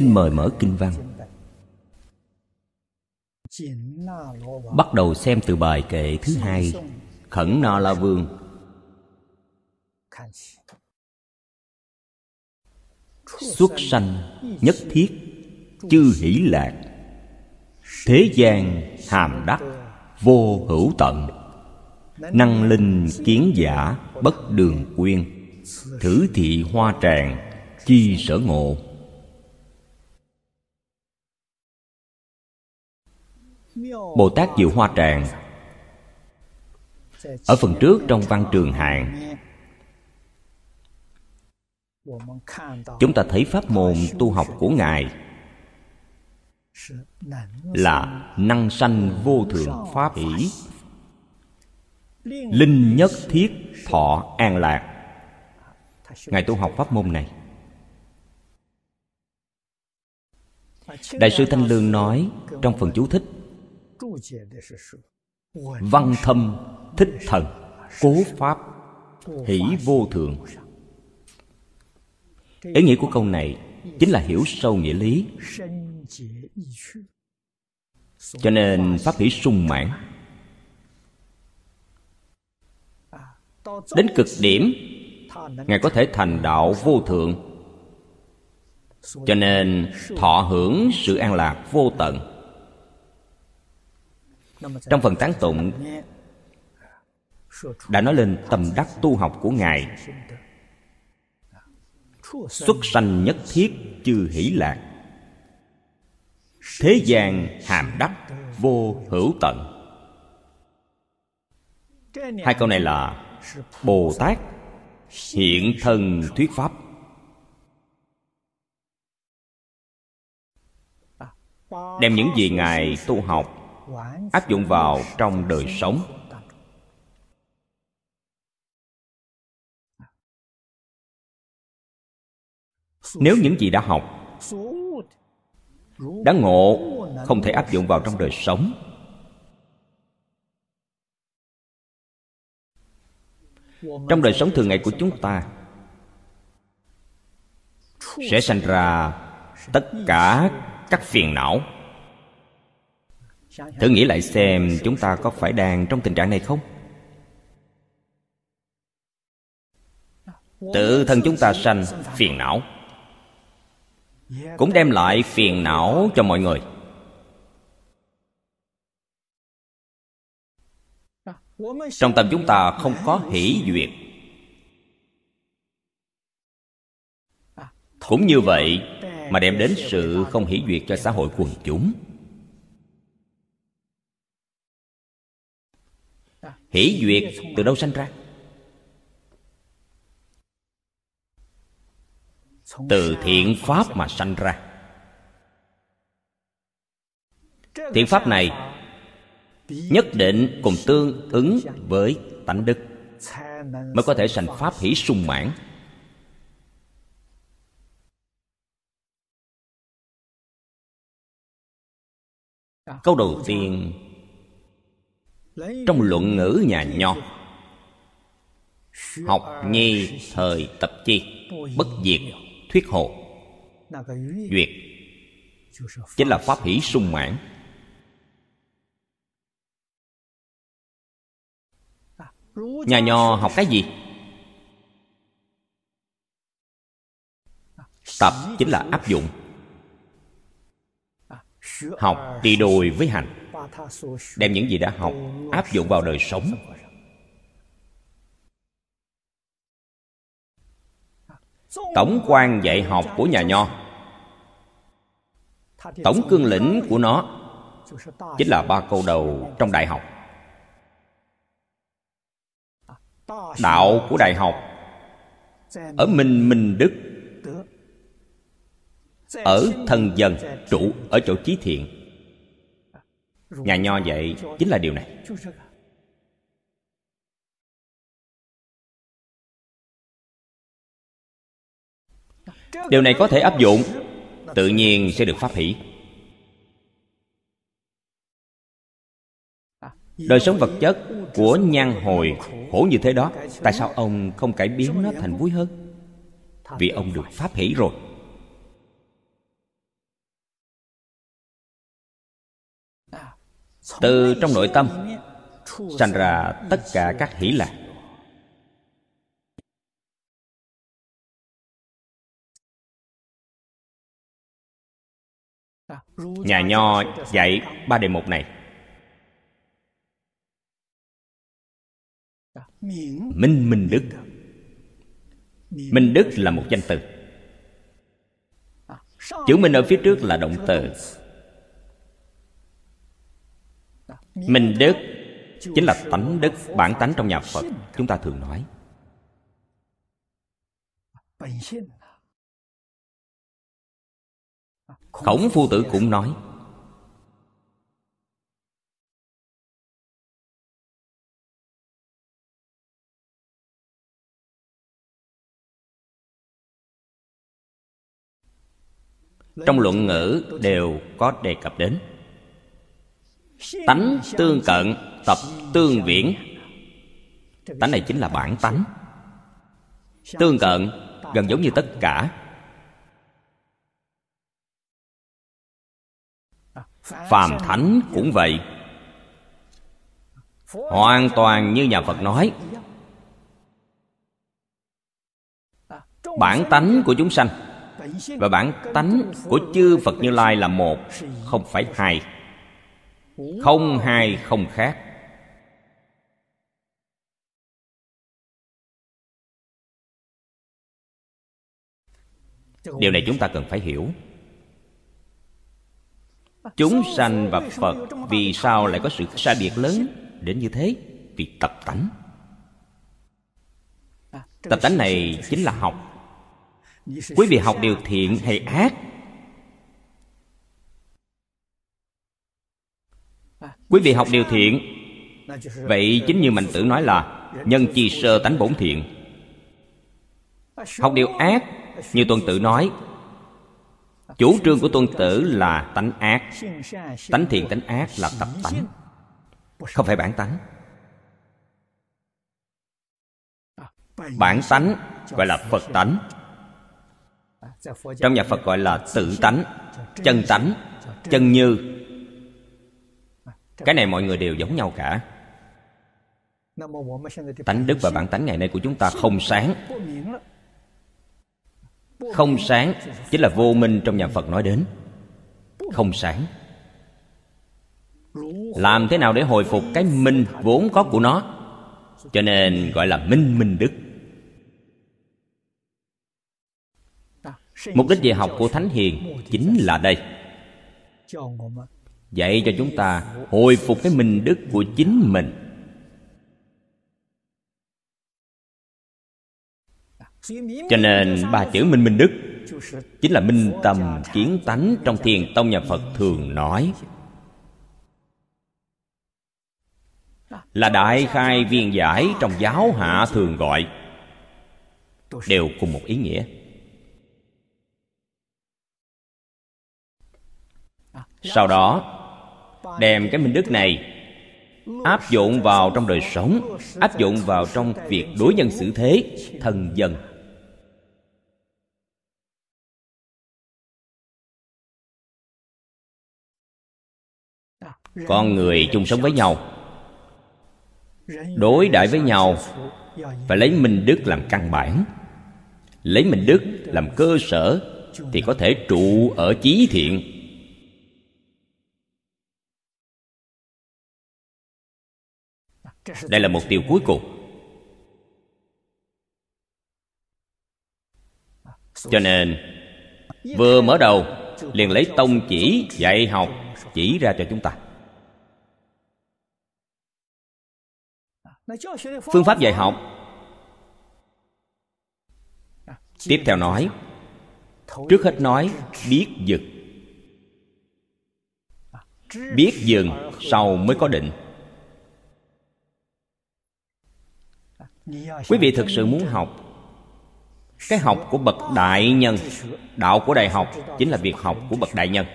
xin mời mở kinh văn. Bắt đầu xem từ bài kệ thứ hai, khẩn na la vương. Xuất sanh nhất thiết, chư hỷ lạc. Thế gian hàm đắc, vô hữu tận. Năng linh kiến giả, bất đường quyên. Thử thị hoa tràng, chi sở ngộ. Bồ tát diệu hoa tràng. Ở phần trước trong văn trường Hạng, chúng ta thấy pháp môn tu học của ngài là năng sanh vô thượng pháp hỷ linh nhất thiết thọ an lạc. Ngài tu học pháp môn này. Đại sư thanh lương nói trong phần chú thích văn thâm thích thần cố pháp hỷ vô thượng ý nghĩa của câu này chính là hiểu sâu nghĩa lý. cho nên pháp hỷ sung mãn. Đến cực điểm ngài có thể thành đạo vô thượng. Cho nên thọ hưởng sự an lạc vô tận trong phần tán tụng, đã nói lên tầm đắc tu học của ngài. Xuất sanh nhất thiết chư hỷ lạc. Thế gian hàm đắc vô hữu tận. Hai câu này là bồ tát hiện thân thuyết pháp. Đem những gì ngài tu học áp dụng vào trong đời sống. Nếu những gì đã học, đã ngộ, không thể áp dụng vào trong đời sống. Trong đời sống thường ngày của chúng ta, sẽ sanh ra tất cả các phiền não thử nghĩ lại xem chúng ta có phải đang trong tình trạng này không? Tự thân chúng ta sanh phiền não. Cũng đem lại phiền não cho mọi người. Trong tâm chúng ta không có hỷ duyệt. Cũng như vậy mà đem đến sự không hỷ duyệt cho xã hội quần chúng. Hỷ duyệt từ đâu sanh ra? Từ thiện pháp mà sanh ra. Thiện pháp này nhất định cùng tương ứng với tánh đức, mới có thể sanh pháp hỷ sung mãn. Câu đầu tiên trong luận ngữ nhà nho, học nhi thời tập chi, bất diệt thuyết hộ duyệt, chính là pháp hỷ sung mãn. Nhà nho học cái gì? Tập chính là áp dụng. Học đi đôi với hành đem những gì đã học áp dụng vào đời sống tổng quan dạy học của nhà nho tổng cương lĩnh của nó chính là ba câu đầu trong đại học đạo của đại học ở minh minh đức ở thân dân trụ ở chỗ chí thiện nhà nho dạy chính là điều này. Điều này có thể áp dụng, tự nhiên sẽ được pháp hỷ. Đời sống vật chất của nhan hồi khổ như thế đó, tại sao ông không cải biến nó thành vui hơn? Vì ông được pháp hỷ rồi. Từ trong nội tâm, sanh ra tất cả các hỷ lạc. Nhà nho dạy ba đề mục này. Minh minh đức. Minh đức là một danh từ. Chữ minh ở phía trước là động từ. Minh đức chính là tánh đức, bản tánh trong nhà phật, chúng ta thường nói. Khổng phu tử cũng nói, trong luận ngữ đều có đề cập đến tánh tương cận, tập tương viễn. Tánh này chính là bản tánh. Tương cận, gần giống như tất cả. Phàm thánh cũng vậy. Hoàn toàn như nhà phật nói. Bản tánh của chúng sanh và bản tánh của chư phật như lai là một, không phải hai không hai không khác. Điều này chúng ta cần phải hiểu. Chúng sanh và phật, vì sao lại có sự xa biệt lớn đến như thế? Vì tập tánh. Tập tánh này chính là học. Quý vị học điều thiện hay ác quý vị học điều thiện. Vậy chính như mạnh tử nói là, nhân chi sơ tánh bổn thiện. Học điều ác, như tuân tử nói, chủ trương của tuân tử là tánh ác. Tánh thiện, tánh ác là tập tánh. Không phải bản tánh. Bản tánh gọi là phật tánh. Trong nhà phật gọi là tự tánh, chân tánh, chân như cái này mọi người đều giống nhau cả. Tánh đức và bản tánh ngày nay của chúng ta không sáng. Không sáng chính là vô minh trong nhà phật nói đến. Không sáng. Làm thế nào để hồi phục cái minh vốn có của nó? Cho nên gọi là minh minh đức. Mục đích dạy học của thánh hiền chính là đây dạy cho chúng ta hồi phục cái minh đức của chính mình. Cho nên ba chữ minh minh đức chính là minh tâm kiến tánh trong thiền tông nhà phật thường nói. Là đại khai viên giải trong giáo hạ thường gọi. Đều cùng một ý nghĩa. Sau đó đem cái minh đức này áp dụng vào trong đời sống, áp dụng vào trong việc đối nhân xử thế, thần dân. Con người chung sống với nhau, đối đãi với nhau, phải lấy minh đức làm căn bản. Lấy minh đức làm cơ sở thì có thể trụ ở chí thiện. Đây là mục tiêu cuối cùng. Cho nên, vừa mở đầu, liền lấy tông chỉ dạy học chỉ ra cho chúng ta. Phương pháp dạy học. Tiếp theo nói, trước hết nói biết dừng biết dừng sau mới có định. Quý vị thực sự muốn học. Cái học của bậc đại nhân, đạo của đại học chính là việc học của bậc đại nhân.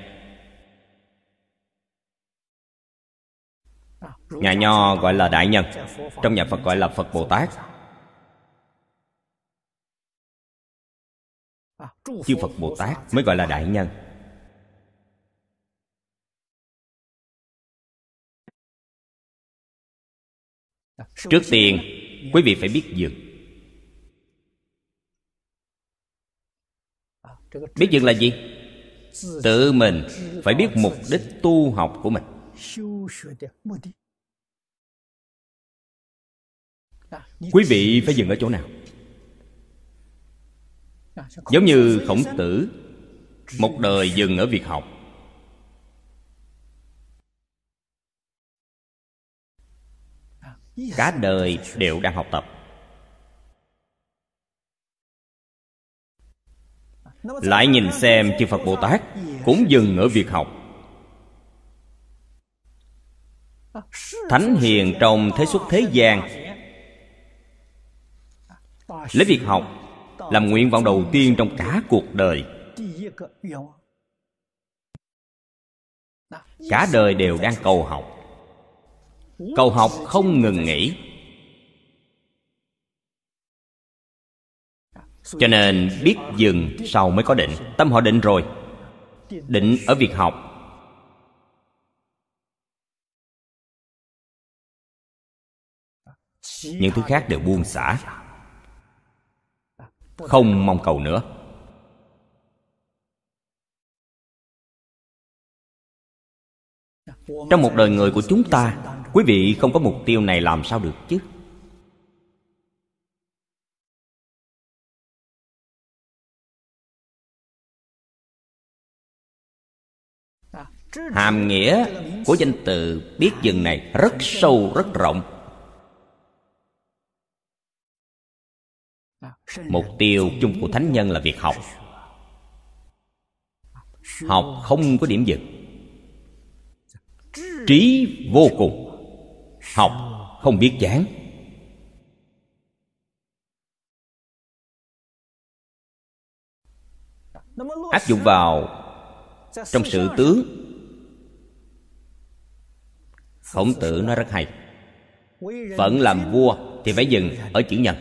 Nhà nho gọi là đại nhân, trong nhà phật gọi là phật bồ tát. Chư phật bồ tát mới gọi là đại nhân. Trước tiên quý vị phải biết dừng. Biết dừng là gì? Tự mình phải biết mục đích tu học của mình. Quý vị phải dừng ở chỗ nào? Giống như khổng tử, một đời dừng ở việc học. Cả đời đều đang học tập. Lại nhìn xem chư phật bồ tát cũng dừng ở việc học. Thánh hiền trong thế xuất thế gian. Lấy việc học làm nguyện vọng đầu tiên trong cả cuộc đời. Cả đời đều đang cầu học cầu học không ngừng nghỉ. Cho nên biết dừng sau mới có định. Tâm họ định rồi. Định ở việc học. Những thứ khác đều buông xả. Không mong cầu nữa. Trong một đời người của chúng ta quý vị không có mục tiêu này làm sao được chứ? Hàm nghĩa của danh từ biết dừng này rất sâu, rất rộng. Mục tiêu chung của thánh nhân là việc học. Học không có điểm dừng. Trí vô cùng học, không biết chán áp dụng vào trong sự tướng. Khổng tử nói rất hay. Phận làm vua thì phải dừng ở chữ nhân.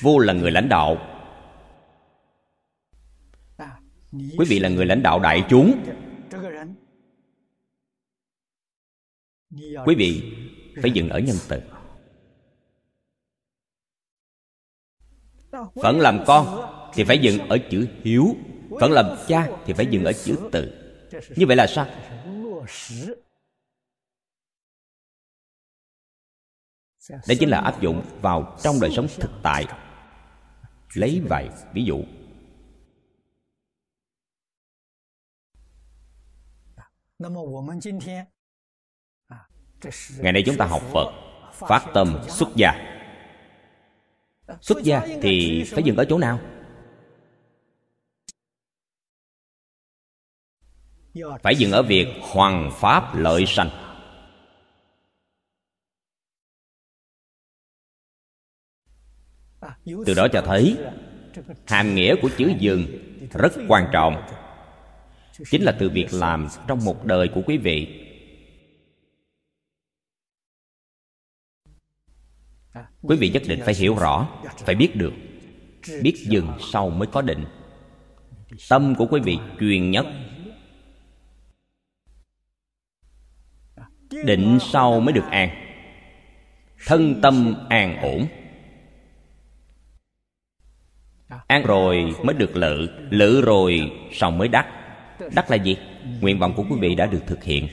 Vua là người lãnh đạo. Quý vị là người lãnh đạo đại chúng quý vị phải dừng ở nhân từ. Phận làm con thì phải dừng ở chữ hiếu. Phận làm cha thì phải dừng ở chữ từ. Như vậy là sao? Đây chính là áp dụng vào trong đời sống thực tại. Lấy vài ví dụ ngày nay chúng ta học phật, phát tâm, xuất gia. Xuất gia thì phải dừng ở chỗ nào? Phải dừng ở việc hoàng pháp lợi sanh. Từ đó cho thấy, hàm nghĩa của chữ dừng rất quan trọng. Chính là từ việc làm trong một đời của quý vị. Quý vị nhất định phải hiểu rõ, phải biết được, biết dừng sau mới có định. Tâm của quý vị truyền nhất. Định sau mới được an. Thân tâm an ổn. An rồi mới được lự lự rồi sau mới đắc. Đắc là gì? Nguyện vọng của quý vị đã được thực hiện.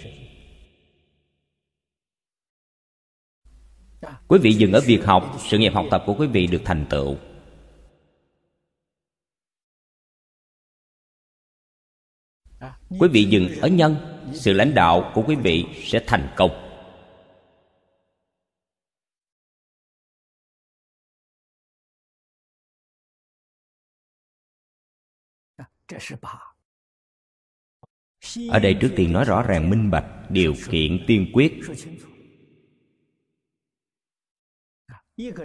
Quý vị dừng ở việc học, sự nghiệp học tập của quý vị được thành tựu. Quý vị dừng ở nhân, sự lãnh đạo của quý vị sẽ thành công. Ở đây trước tiên nói rõ ràng minh bạch điều kiện tiên quyết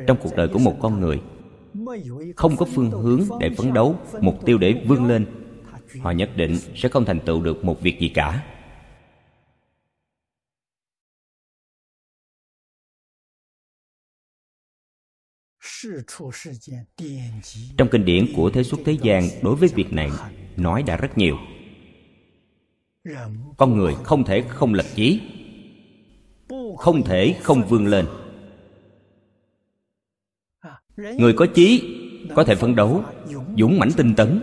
trong cuộc đời của một con người, không có phương hướng để phấn đấu, mục tiêu để vươn lên, họ nhất định sẽ không thành tựu được một việc gì cả. Trong kinh điển của thế xuất thế gian, đối với việc này, nói đã rất nhiều. Con người không thể không lập chí, không thể không vươn lên người có chí, có thể phấn đấu, dũng mãnh tinh tấn,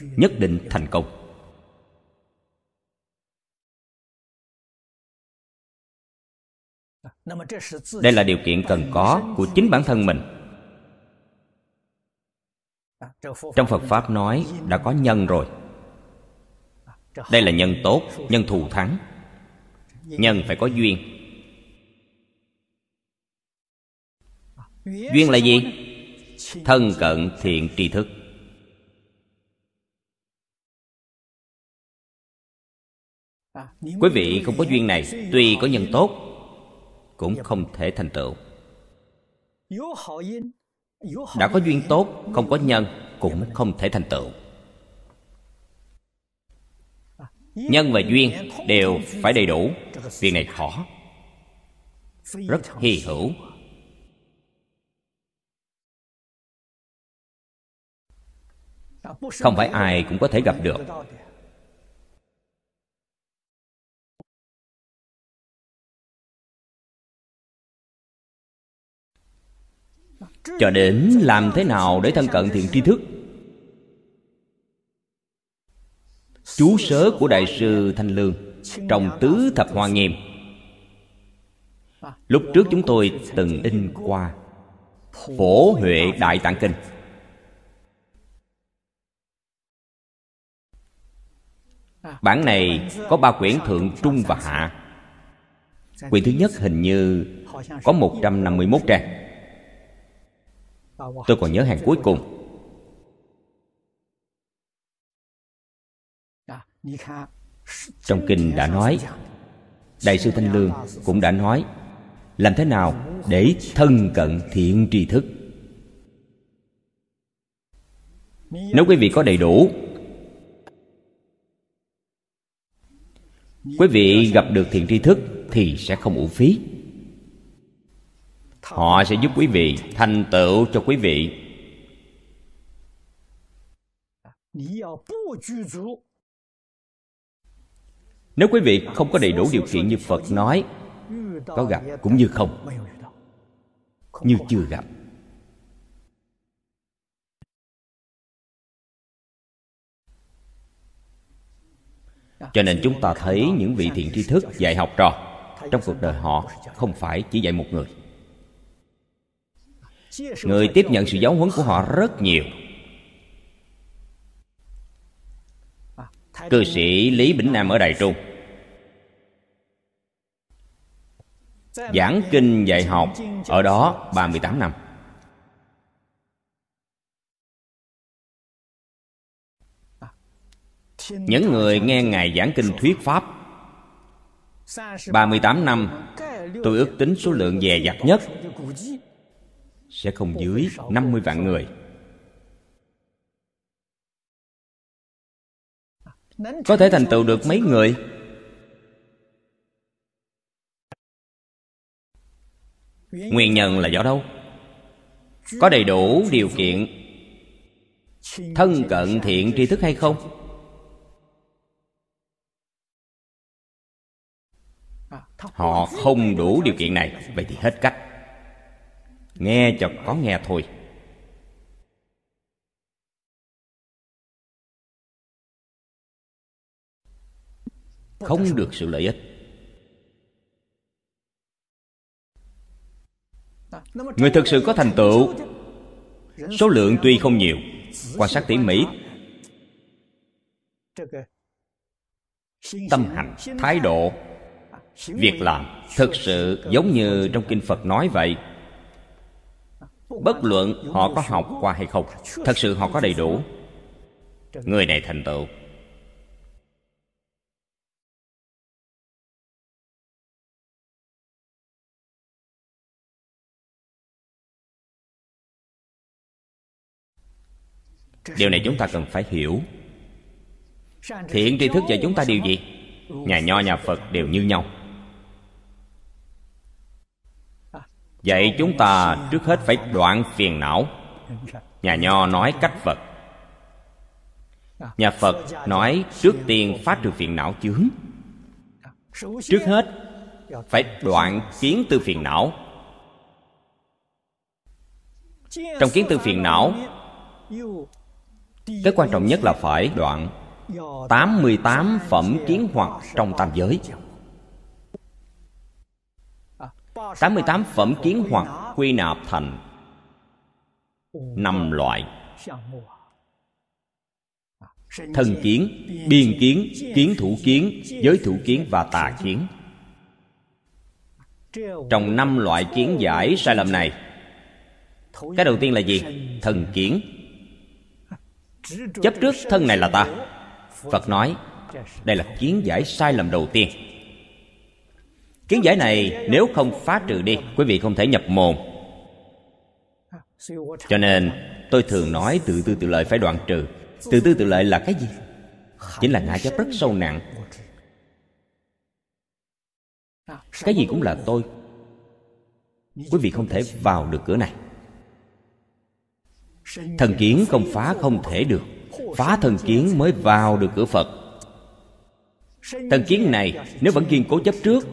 nhất định thành công. Đây là điều kiện cần có của chính bản thân mình. Trong phật pháp nói đã có nhân rồi. Đây là nhân tốt, nhân thù thắng. Nhân phải có duyên. Duyên là gì? Thân cận thiện tri thức. Quý vị không có duyên này, tuy có nhân tốt, cũng không thể thành tựu. Đã có duyên tốt, không có nhân, cũng không thể thành tựu. Nhân và duyên đều phải đầy đủ. Việc này khó, rất hy hữu. Không phải ai cũng có thể gặp được. Cho đến làm thế nào để thân cận thiện tri thức? Chú sớ của đại sư thanh lương trong tứ thập hoa nghiêm. Lúc trước chúng tôi từng in qua phổ huệ đại tạng kinh. Bản này có ba quyển thượng trung và hạ. Quyển thứ nhất hình như có 151 trang. Tôi còn nhớ hàng cuối cùng. Trong kinh đã nói, Đại sư Thanh Lương cũng đã nói, Làm thế nào để thân cận thiện tri thức? Nếu quý vị có đầy đủ Quý vị gặp được thiện tri thức Thì sẽ không uổng phí. Họ sẽ giúp quý vị thành tựu cho quý vị. Nếu quý vị không có đầy đủ điều kiện như phật nói, có gặp cũng như không. Như chưa gặp. Cho nên chúng ta thấy những vị thiện tri thức dạy học trò trong cuộc đời họ không phải chỉ dạy một người. Người tiếp nhận sự giáo huấn của họ rất nhiều. Cư sĩ lý bỉnh nam ở đài trung giảng kinh dạy học ở đó 38 năm. Những người nghe Ngài giảng kinh thuyết Pháp 38 năm, Tôi ước tính số lượng dè dặt nhất sẽ không dưới 50 vạn người. Có thể thành tựu được mấy người? Nguyên nhân là do đâu? Có đầy đủ điều kiện thân cận thiện tri thức hay không? Họ không đủ điều kiện này. Vậy thì hết cách. Nghe cho có nghe thôi. Không được sự lợi ích. Người thực sự có thành tựu, số lượng tuy không nhiều quan sát tỉ mỉ, tâm hành, thái độ việc làm thực sự giống như trong kinh phật nói vậy. Bất luận họ có học qua hay không, thật sự họ có đầy đủ. Người này thành tựu. Điều này chúng ta cần phải hiểu. Thiện tri thức dạy chúng ta điều gì? Nhà nho, nhà phật đều như nhau. Vậy chúng ta trước hết phải đoạn phiền não. Nhà nho nói cách phật. Nhà phật nói trước tiên phát trừ phiền não chướng. Trước hết phải đoạn kiến tư phiền não. Trong kiến tư phiền não, cái quan trọng nhất là phải đoạn 88 phẩm kiến hoặc trong tam giới. 88 phẩm kiến hoặc quy nạp thành. Năm loại. Thân kiến, biên kiến, kiến thủ kiến, giới thủ kiến và tà kiến. Trong năm loại kiến giải sai lầm này Cái đầu tiên là gì? Thần kiến. Chấp trước thân này là ta. Phật nói Đây là kiến giải sai lầm đầu tiên. Kiến giải này nếu không phá trừ đi, Quý vị không thể nhập môn. Cho nên, tôi thường nói tự tư tự lợi phải đoạn trừ. Tự tư tự lợi là cái gì? Chính là ngã chấp rất sâu nặng. Cái gì cũng là tôi. Quý vị không thể vào được cửa này. Thần kiến không phá không thể được. Phá thần kiến mới vào được cửa Phật. Thần kiến này, nếu vẫn kiên cố chấp trước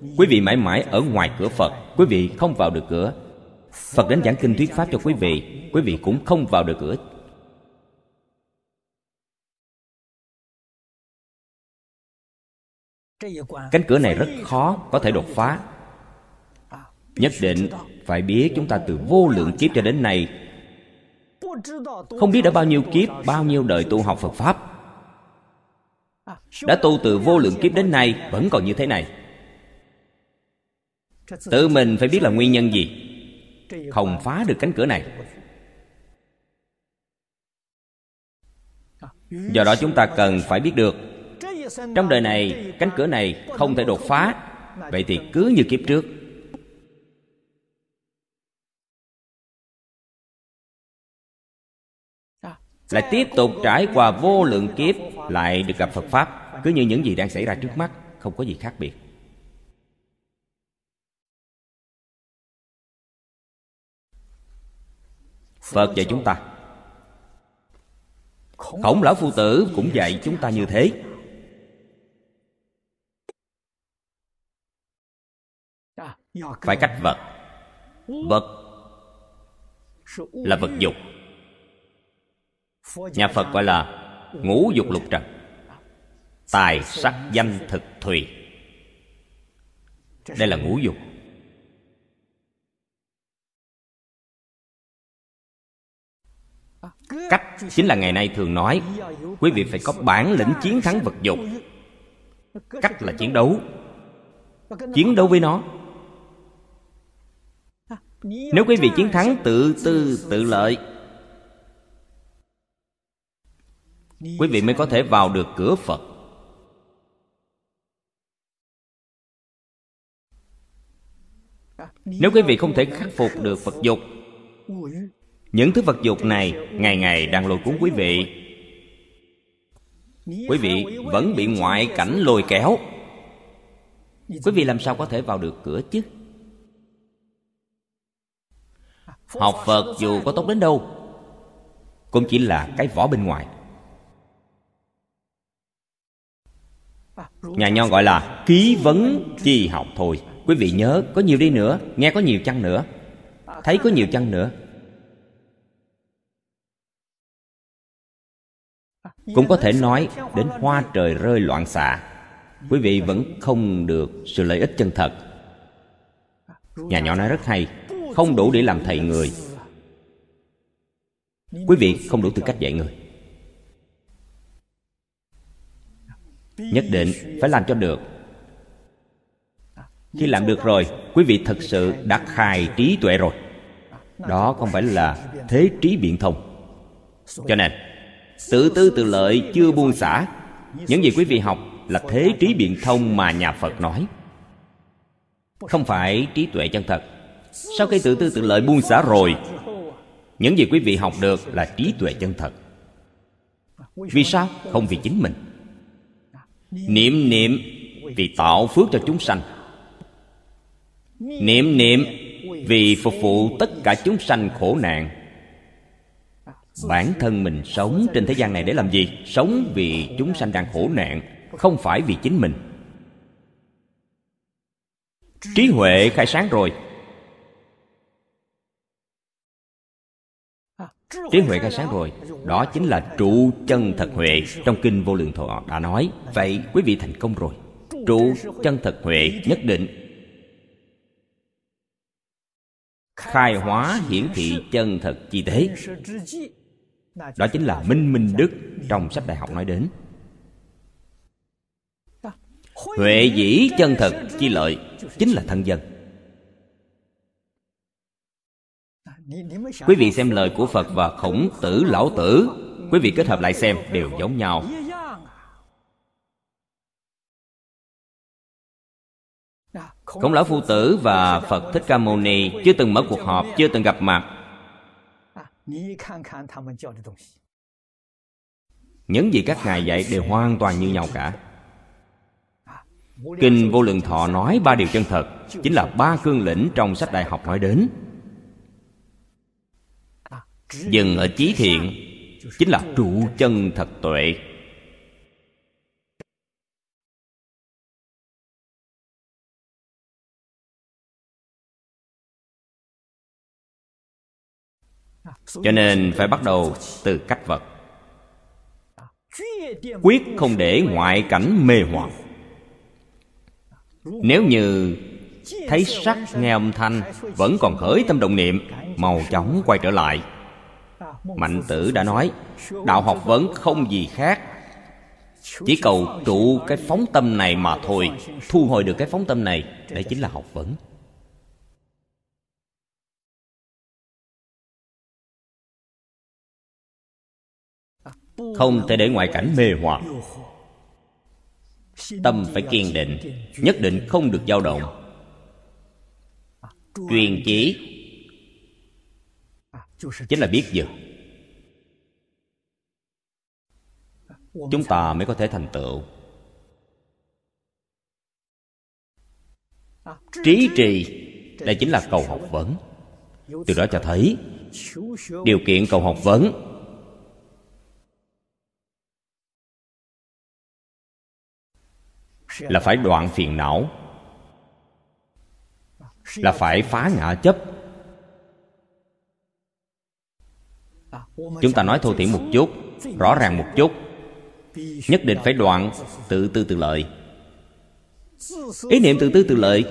Quý vị mãi mãi ở ngoài cửa Phật Quý vị không vào được cửa. Phật đến giảng kinh thuyết pháp cho quý vị Quý vị cũng không vào được cửa. Cánh cửa này rất khó có thể đột phá. Nhất định phải biết chúng ta từ vô lượng kiếp cho đến nay Không biết đã bao nhiêu kiếp, bao nhiêu đời tu học Phật Pháp. Đã tu từ vô lượng kiếp đến nay vẫn còn như thế này. Tự mình phải biết là nguyên nhân gì? Không phá được cánh cửa này. Do đó chúng ta cần phải biết được, Trong đời này, cánh cửa này không thể đột phá. Vậy thì cứ như kiếp trước. Lại tiếp tục trải qua vô lượng kiếp, Lại được gặp Phật Pháp. Cứ như những gì đang xảy ra trước mắt, Không có gì khác biệt. Phật dạy chúng ta. Khổng lão phu tử cũng dạy chúng ta như thế. Phải cách vật. Vật là vật dục. Nhà Phật gọi là ngũ dục lục trần. Tài, sắc, danh, thực, thùy. Đây là ngũ dục. Cách chính là ngày nay thường nói, quý vị phải có bản lĩnh chiến thắng vật dục cách là chiến đấu. Chiến đấu với nó. Nếu quý vị chiến thắng tự tư, tự lợi, quý vị mới có thể vào được cửa phật. Nếu quý vị không thể khắc phục được vật dục những thứ vật dục này ngày ngày đang lôi cuốn quý vị. Quý vị vẫn bị ngoại cảnh lôi kéo. Quý vị làm sao có thể vào được cửa chứ? Học phật dù có tốt đến đâu, cũng chỉ là cái vỏ bên ngoài. Nhà nho gọi là ký vấn chi học thôi. Quý vị nhớ, có nhiều đi nữa, nghe có nhiều chăng nữa. Thấy có nhiều chăng nữa cũng có thể nói đến hoa trời rơi loạn xạ. Quý vị vẫn không được sự lợi ích chân thật. Nhà nhỏ nói rất hay, không đủ để làm thầy người. Quý vị không đủ tư cách dạy người. Nhất định phải làm cho được. Khi làm được rồi, quý vị thật sự đã khai trí tuệ rồi. Đó không phải là thế trí biện thông. Cho nên Tự tư tự lợi chưa buông xả. Những gì quý vị học là thế trí biện thông mà nhà Phật nói. Không phải trí tuệ chân thật. Sau khi tự tư tự lợi buông xả rồi, Những gì quý vị học được là trí tuệ chân thật. Vì sao? Không vì chính mình. Niệm niệm vì tạo phước cho chúng sanh. Niệm niệm vì phục vụ tất cả chúng sanh khổ nạn bản thân mình sống trên thế gian này để làm gì? Sống vì chúng sanh đang khổ nạn, không phải vì chính mình. Trí huệ khai sáng rồi. Trí huệ khai sáng rồi. Đó chính là trụ chân thật huệ. Trong kinh vô lượng thọ đã nói, vậy quý vị thành công rồi. Trụ chân thật huệ nhất định. Khai hóa hiển thị chân thật chi tế đó chính là minh minh đức trong sách đại học nói đến. Huệ dĩ chân thật chi lợi chính là thân dân. Quý vị xem lời của phật và khổng tử lão tử. Quý vị kết hợp lại xem, đều giống nhau. Khổng lão phu tử và phật thích ca mâu ni chưa từng mở cuộc họp, chưa từng gặp mặt những gì các ngài dạy đều hoàn toàn như nhau cả. Kinh vô lượng thọ nói ba điều chân thật, chính là ba cương lĩnh trong sách đại học nói đến. Dừng ở chí thiện, chính là trụ chân thật tuệ. Cho nên phải bắt đầu từ cách vật. Quyết không để ngoại cảnh mê hoặc. Nếu như thấy sắc nghe âm thanh, vẫn còn khởi tâm động niệm màu chóng quay trở lại. Mạnh tử đã nói, đạo học vấn không gì khác. Chỉ cầu trụ cái phóng tâm này mà thôi, thu hồi được cái phóng tâm này, đấy chính là học vấn. Không thể để ngoại cảnh mê hoặc. Tâm phải kiên định, nhất định không được dao động. Truyền chỉ chính là biết dừng chúng ta mới có thể thành tựu. Trí trì đây chính là cầu học vấn. Từ đó cho thấy, điều kiện cầu học vấn là phải đoạn phiền não, là phải phá ngã chấp. Chúng ta nói thô thiển một chút, rõ ràng một chút. Nhất định phải đoạn tự tư tự lợi. Ý niệm tự tư tự lợi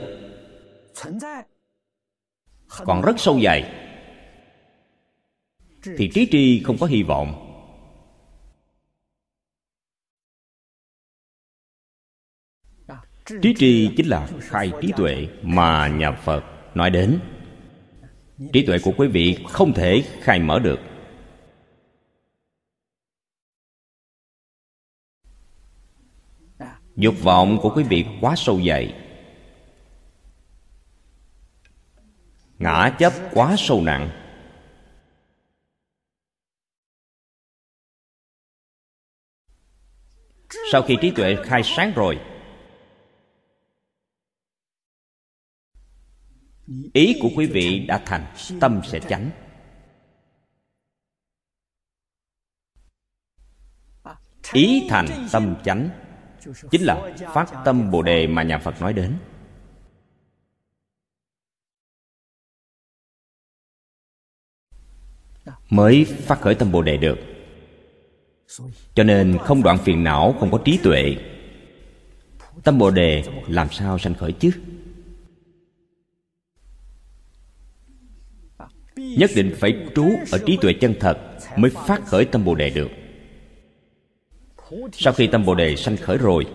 còn rất sâu dày, thì trí tri không có hy vọng. Trí tri chính là khai trí tuệ mà nhà phật nói đến. Trí tuệ của quý vị không thể khai mở được. Dục vọng của quý vị quá sâu dày. Ngã chấp quá sâu nặng. Sau khi trí tuệ khai sáng rồi ý của quý vị đã thành, tâm sẽ chánh. Ý thành, tâm chánh. Chính là phát tâm bồ đề mà nhà phật nói đến. Mới phát khởi tâm bồ đề được. Cho nên không đoạn phiền não, không có trí tuệ. Tâm bồ đề làm sao sanh khởi chứ? Nhất định phải trú ở trí tuệ chân thật mới phát khởi tâm bồ đề được. Sau khi tâm bồ đề sanh khởi rồi,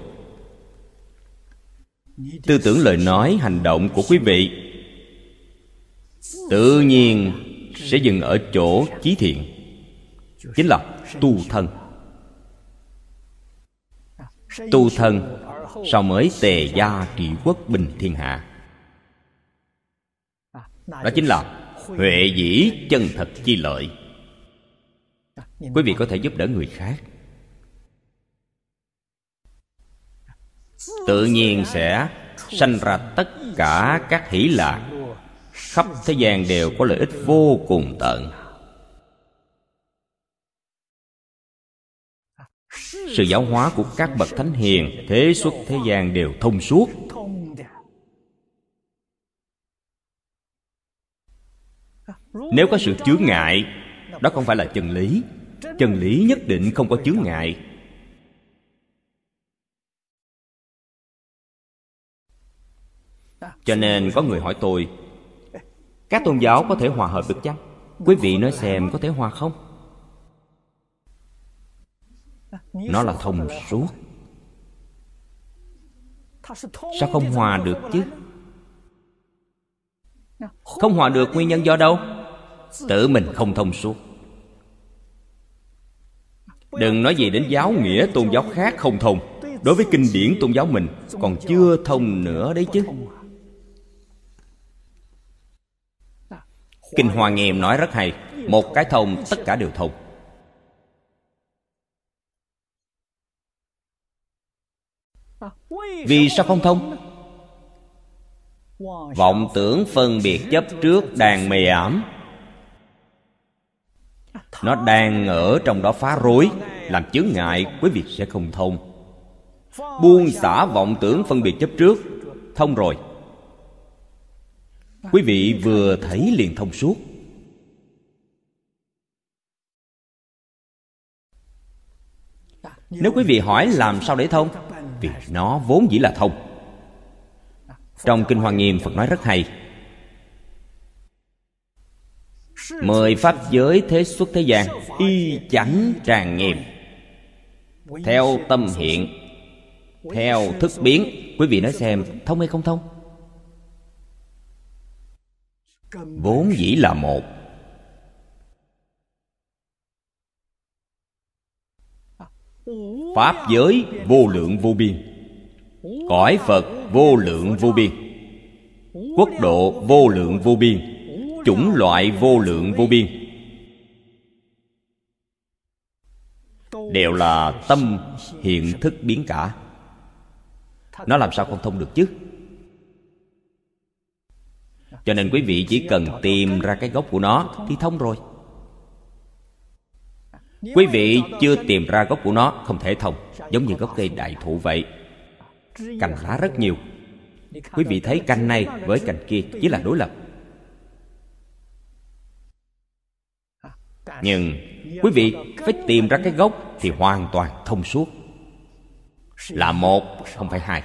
tư tưởng lời nói, hành động của quý vị tự nhiên sẽ dừng ở chỗ chí thiện, chính là tu thân. Tu thân sau mới tề gia trị quốc bình thiên hạ. Đó chính là huệ dĩ chân thật chi lợi. Quý vị có thể giúp đỡ người khác. Tự nhiên sẽ sanh ra tất cả các hỷ lạc. Khắp thế gian đều có lợi ích vô cùng tận. Sự giáo hóa của các bậc thánh hiền, thế xuất thế gian đều thông suốt. Nếu có sự chướng ngại, đó không phải là chân lý. Chân lý nhất định không có chướng ngại. Cho nên có người hỏi tôi, các tôn giáo có thể hòa hợp được chăng? Quý vị nói xem có thể hòa không? Nó là thông suốt. Sao không hòa được chứ? Không hòa được nguyên nhân do đâu? Tự mình không thông suốt. Đừng nói gì đến giáo nghĩa tôn giáo khác không thông. Đối với kinh điển tôn giáo mình còn chưa thông nữa đấy chứ. Kinh hoa nghiêm nói rất hay. Một cái thông, tất cả đều thông. Vì sao không thông? Vọng tưởng phân biệt chấp trước đàn mê ảm nó đang ở trong đó phá rối, làm chướng ngại quý vị sẽ không thông. Buông xả vọng tưởng phân biệt chấp trước, thông rồi. Quý vị vừa thấy liền thông suốt. Nếu quý vị hỏi làm sao để thông, vì nó vốn dĩ là thông. Trong kinh hoa nghiêm phật nói rất hay mười pháp giới thế xuất thế gian y chánh tràn nghiêm theo tâm hiện theo thức biến quý vị nói xem thông hay không thông? Vốn dĩ là một. Pháp giới vô lượng vô biên. Cõi phật vô lượng vô biên. Quốc độ vô lượng vô biên chủng loại vô lượng vô biên. Đều là tâm, hiện thức biến cả. Nó làm sao không thông được chứ? Cho nên quý vị chỉ cần tìm ra cái gốc của nó thì thông rồi. Quý vị chưa tìm ra gốc của nó, không thể thông. Giống như gốc cây đại thụ vậy. Cành lá rất nhiều. Quý vị thấy cành này với cành kia, chỉ là đối lập. Nhưng quý vị phải tìm ra cái gốc thì hoàn toàn thông suốt. Là một, không phải hai.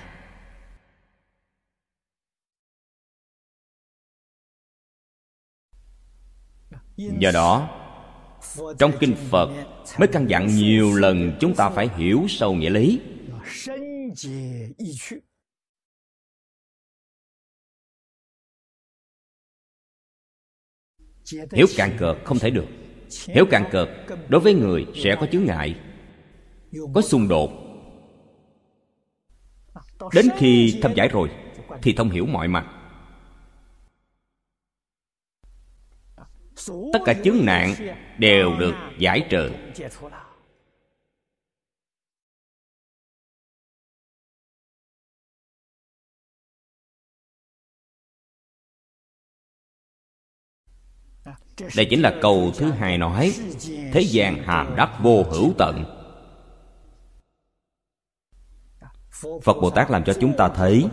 Do đó, trong kinh phật mới căn dặn nhiều lần chúng ta phải hiểu sâu nghĩa lý. Hiểu càng cợt không thể được nếu càng cợt, đối với người sẽ có chướng ngại. Có xung đột. Đến khi thâm giải rồi, thì thông hiểu mọi mặt. Tất cả chứng nạn đều được giải trừ. Đây chính là câu thứ hai nói, thế gian hàm đắc vô hữu tận. Phật bồ tát làm cho chúng ta thấy,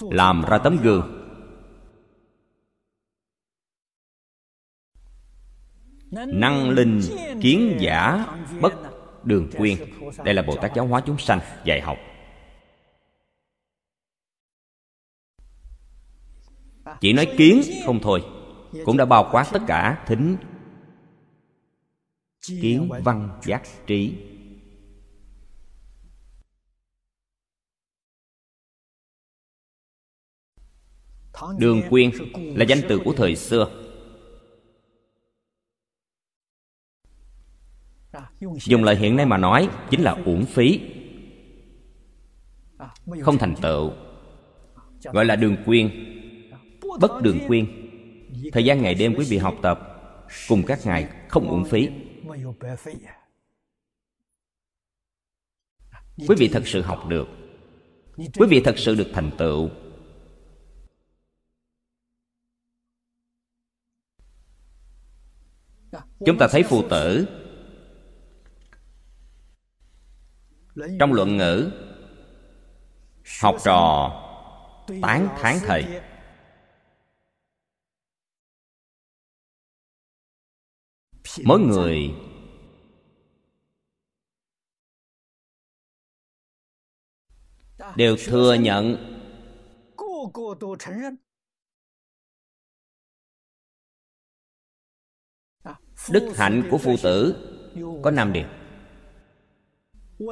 làm ra tấm gương. Năng linh kiến giả bất đường quyên. Đây là bồ tát giáo hóa chúng sanh dạy học. Chỉ nói kiến không thôi, cũng đã bao quát tất cả thính kiến văn giác trí. Đường quyên là danh từ của thời xưa. Dùng lời hiện nay mà nói chính là uổng phí, không thành tựu, gọi là đường quyên bất đường quyên thời gian ngày đêm quý vị học tập, cùng các ngài không uổng phí. Quý vị thật sự học được. Quý vị thật sự được thành tựu. Chúng ta thấy phụ tử. Trong luận ngữ, học trò, tán tháng thầy. Mỗi người đều thừa nhận đức hạnh của phụ tử có năm điều.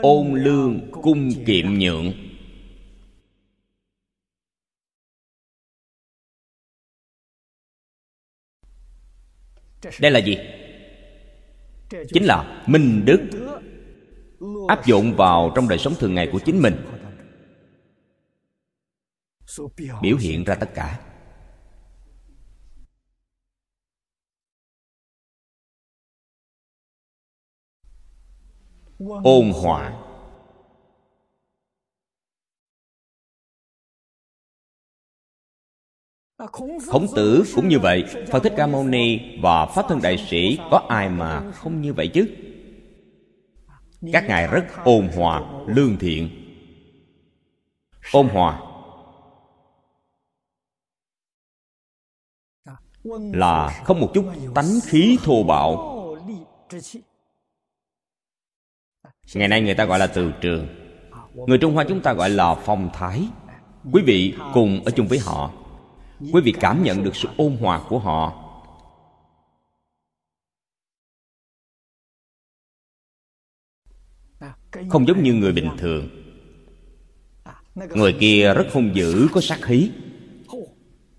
Ôn lương cung kiệm nhượng. Đây là gì chính là minh đức áp dụng vào trong đời sống thường ngày của chính mình. Biểu hiện ra tất cả. Ôn hòa. Khổng tử cũng như vậy. phật thích ca mâu ni và pháp thân đại sĩ có ai mà không như vậy chứ? Các ngài rất ôn hòa lương thiện. Ôn hòa. Là không một chút tánh khí thô bạo. ngày nay người ta gọi là từ trường. Người trung hoa chúng ta gọi là phong thái. Quý vị cùng ở chung với họ quý vị cảm nhận được sự ôn hòa của họ. Không giống như người bình thường. Người kia rất hung dữ, có sát khí.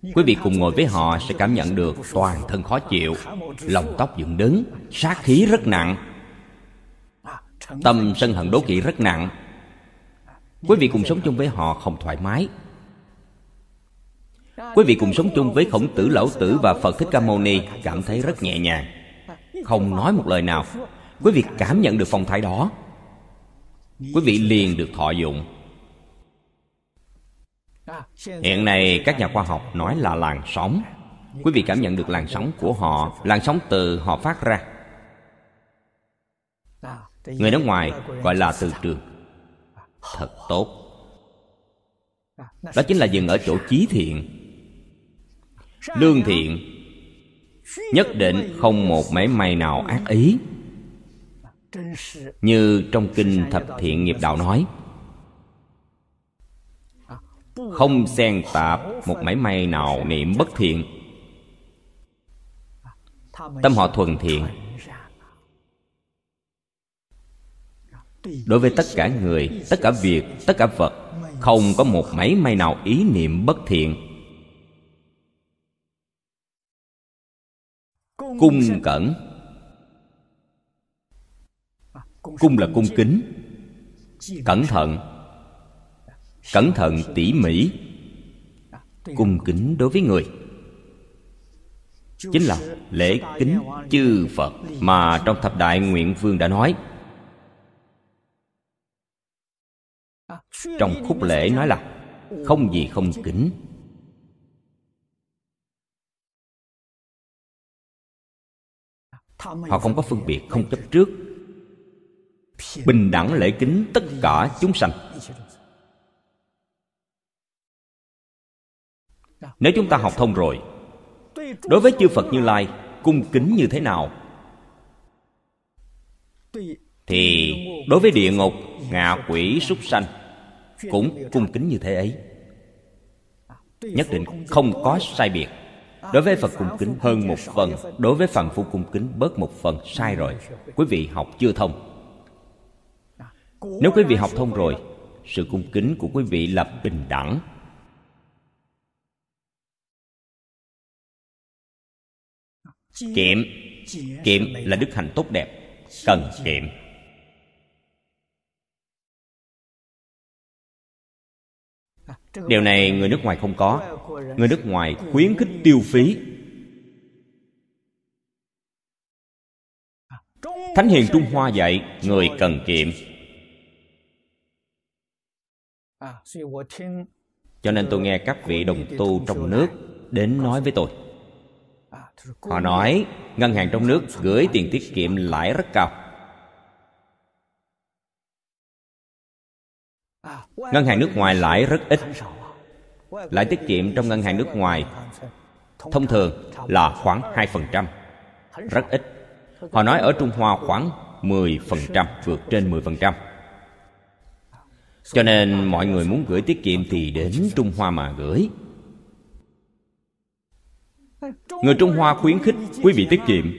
Quý vị cùng ngồi với họ sẽ cảm nhận được toàn thân khó chịu, lòng tóc dựng đứng, sát khí rất nặng. Tâm sân hận đố kỵ rất nặng. Quý vị cùng sống chung với họ không thoải mái quý vị cùng sống chung với khổng tử lão tử và phật thích ca mâu ni cảm thấy rất nhẹ nhàng. Không nói một lời nào. Quý vị cảm nhận được phong thái đó. Quý vị liền được thọ dụng. Hiện nay các nhà khoa học nói là làn sóng. Quý vị cảm nhận được làn sóng của họ, làn sóng từ họ phát ra. Người nước ngoài gọi là từ trường. Thật tốt. Đó chính là dừng ở chỗ chí thiện lương thiện. Nhất định không một mảy may nào ác ý. Như trong kinh thập thiện nghiệp đạo nói, không xen tạp một mảy may nào niệm bất thiện. Tâm họ thuần thiện. Đối với tất cả người, tất cả việc, tất cả vật, không có một mảy may nào ý niệm bất thiện. Cung cẩn. Cung là cung kính. cẩn thận. Cẩn thận tỉ mỉ. Cung kính đối với người. Chính là lễ kính chư phật mà trong thập đại nguyện vương đã nói. Trong khúc lễ nói là không gì không kính họ không có phân biệt không chấp trước. Bình đẳng lễ kính tất cả chúng sanh. Nếu chúng ta học thông rồi, đối với chư phật như lai, cung kính như thế nào? Thì đối với địa ngục, ngạ quỷ, súc sanh cũng cung kính như thế ấy. Nhất định không có sai biệt đối với phật cung kính hơn một phần, đối với phạm phu cung kính bớt một phần, sai rồi. Quý vị học chưa thông? Nếu quý vị học thông rồi, sự cung kính của quý vị là bình đẳng. Kiệm. Kiệm là đức hạnh tốt đẹp. Cần kiệm. Điều này người nước ngoài không có. Người nước ngoài khuyến khích tiêu phí. Thánh hiền trung hoa dạy, người cần kiệm. Cho nên tôi nghe các vị đồng tu trong nước đến nói với tôi. Họ nói, ngân hàng trong nước gửi tiền tiết kiệm lãi rất cao. Ngân hàng nước ngoài lãi rất ít lãi tiết kiệm trong ngân hàng nước ngoài thông thường là khoảng 2%, rất ít. Họ nói ở Trung Hoa khoảng 10%, vượt trên 10%. Cho nên mọi người muốn gửi tiết kiệm thì đến Trung Hoa mà gửi. Người Trung Hoa khuyến khích quý vị tiết kiệm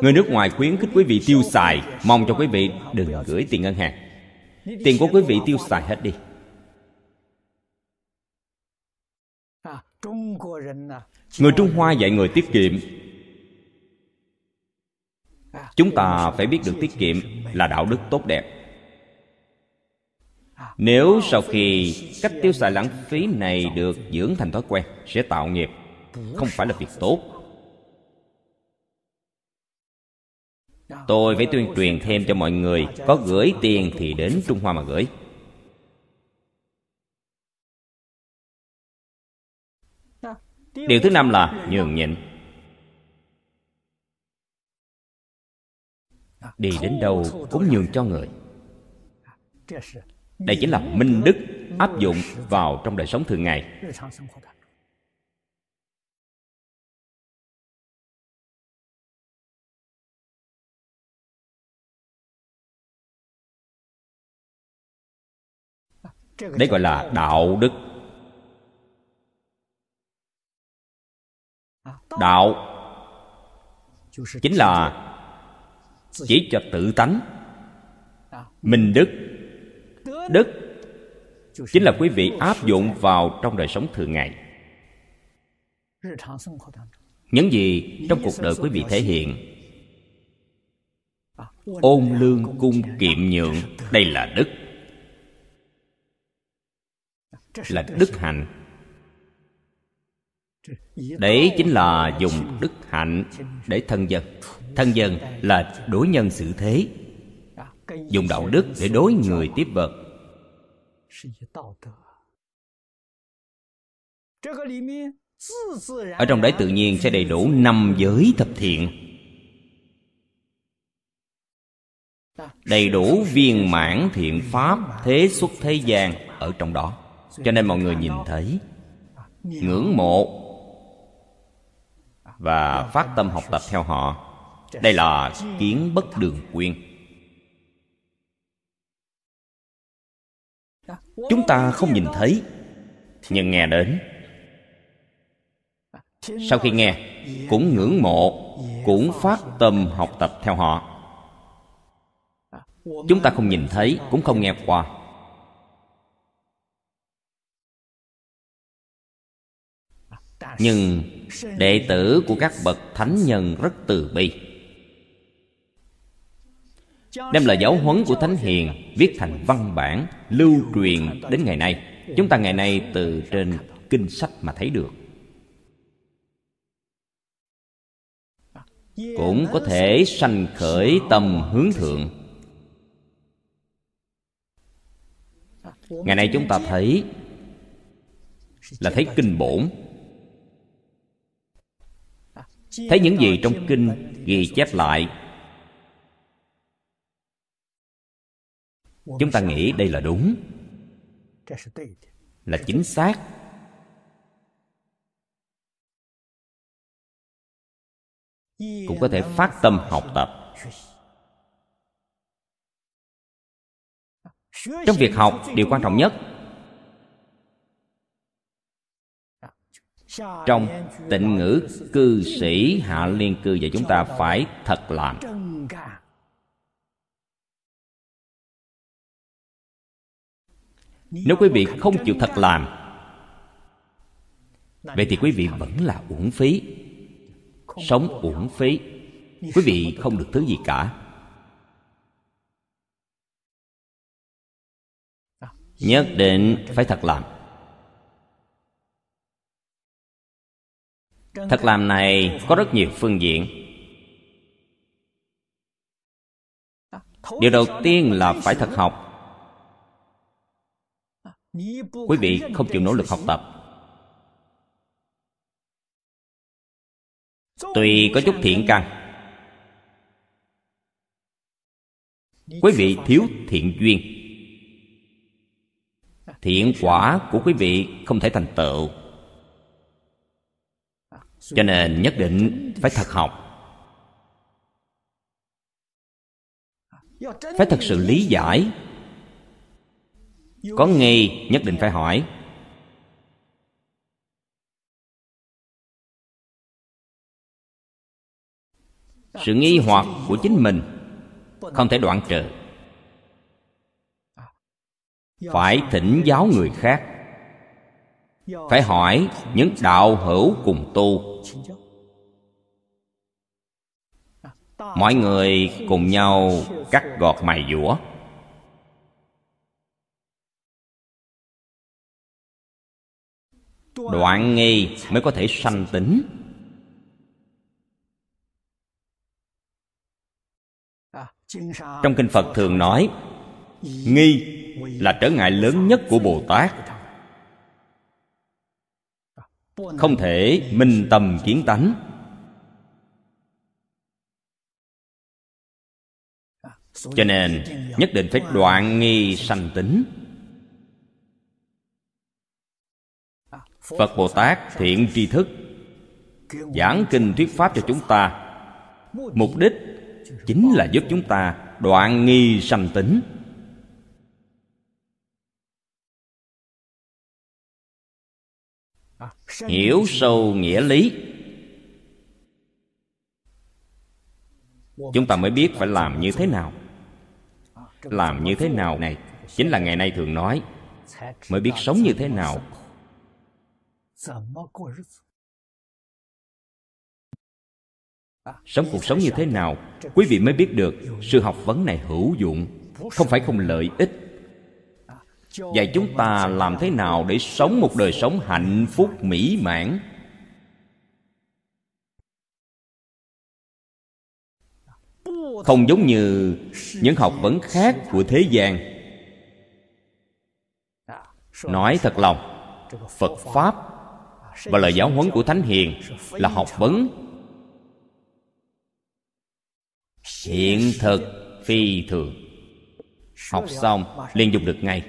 Người nước ngoài khuyến khích quý vị tiêu xài Mong cho quý vị đừng gửi tiền ngân hàng Tiền của quý vị tiêu xài hết đi. Người Trung Hoa dạy người tiết kiệm. Chúng ta phải biết được tiết kiệm là đạo đức tốt đẹp. Nếu sau khi cách tiêu xài lãng phí này được dưỡng thành thói quen, Sẽ tạo nghiệp, Không phải là việc tốt. Tôi phải tuyên truyền thêm cho mọi người, Có gửi tiền thì đến Trung Hoa mà gửi. Điều thứ năm là nhường nhịn. Đi đến đâu cũng nhường cho người. Đây chính là minh đức áp dụng vào trong đời sống thường ngày. Đấy gọi là đạo đức. Đạo chính là chỉ cho tự tánh. Minh đức đức chính là quý vị áp dụng vào trong đời sống thường ngày. Những gì trong cuộc đời quý vị thể hiện, ôn lương cung kiệm nhượng, đây là đức là đức hạnh. đấy chính là dùng đức hạnh để thân dân. thân dân là đối nhân xử thế. dùng đạo đức để đối người tiếp vật. ở trong đấy tự nhiên sẽ đầy đủ năm giới thập thiện. đầy đủ viên mãn thiện pháp thế xuất thế gian ở trong đó cho nên mọi người nhìn thấy, ngưỡng mộ và phát tâm học tập theo họ. Đây là kiến bất đường quyên. Chúng ta không nhìn thấy, nhưng nghe đến. Sau khi nghe, cũng ngưỡng mộ, cũng phát tâm học tập theo họ. Chúng ta không nhìn thấy, cũng không nghe qua. Nhưng đệ tử của các bậc thánh nhân rất từ bi. Đem lời giáo huấn của thánh hiền viết thành văn bản lưu truyền đến ngày nay. Chúng ta ngày nay từ trên kinh sách mà thấy được. Cũng có thể sanh khởi tâm hướng thượng. Ngày nay chúng ta thấy là thấy kinh bổn thấy những gì trong kinh ghi chép lại. Chúng ta nghĩ đây là đúng. Là chính xác. Cũng có thể phát tâm học tập. Trong việc học, điều quan trọng nhất trong tịnh ngữ, cư sĩ hạ liên cư và chúng ta phải thật làm. Nếu quý vị không chịu thật làm, vậy thì quý vị vẫn là uổng phí. Sống uổng phí. Quý vị không được thứ gì cả. Nhất định phải thật làm. Thật làm này có rất nhiều phương diện. Điều đầu tiên là phải thật học. Quý vị không chịu nỗ lực học tập. Tuy có chút thiện căn, quý vị thiếu thiện duyên. Thiện quả của quý vị không thể thành tựu cho nên nhất định phải thật học. Phải thật sự lý giải. Có nghi, nhất định phải hỏi. Sự nghi hoặc của chính mình không thể đoạn trừ. Phải thỉnh giáo người khác phải hỏi những đạo hữu cùng tu. Mọi người cùng nhau cắt gọt mài dũa đoạn nghi mới có thể sanh tính. Trong kinh phật thường nói, nghi là trở ngại lớn nhất của bồ tát không thể, minh tâm kiến tánh. Cho nên, nhất định phải đoạn nghi sanh tính. Phật bồ tát thiện tri thức, giảng kinh thuyết pháp cho chúng ta. Mục đích chính là giúp chúng ta đoạn nghi sanh tính. Hiểu sâu nghĩa lý. Chúng ta mới biết phải làm như thế nào. Làm như thế nào này? Chính là ngày nay thường nói. Mới biết sống như thế nào. Sống cuộc sống như thế nào? Quý vị mới biết được sự học vấn này hữu dụng. Không phải không lợi ích và chúng ta làm thế nào để sống một đời sống hạnh phúc, mỹ mãn? Không giống như những học vấn khác của thế gian. Nói thật lòng, phật pháp và lời giáo huấn của thánh hiền là học vấn. Hiện thực phi thường. Học xong, liền dùng được ngay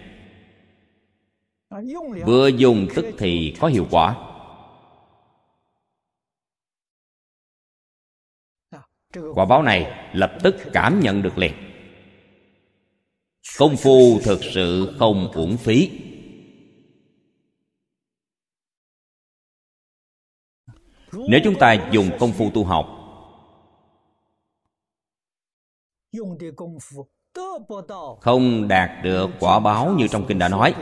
vừa dùng tức thì có hiệu quả. Quả báo này lập tức cảm nhận được liền. Công phu thực sự không uổng phí. Nếu chúng ta dùng công phu tu học, không đạt được quả báo như trong kinh đã nói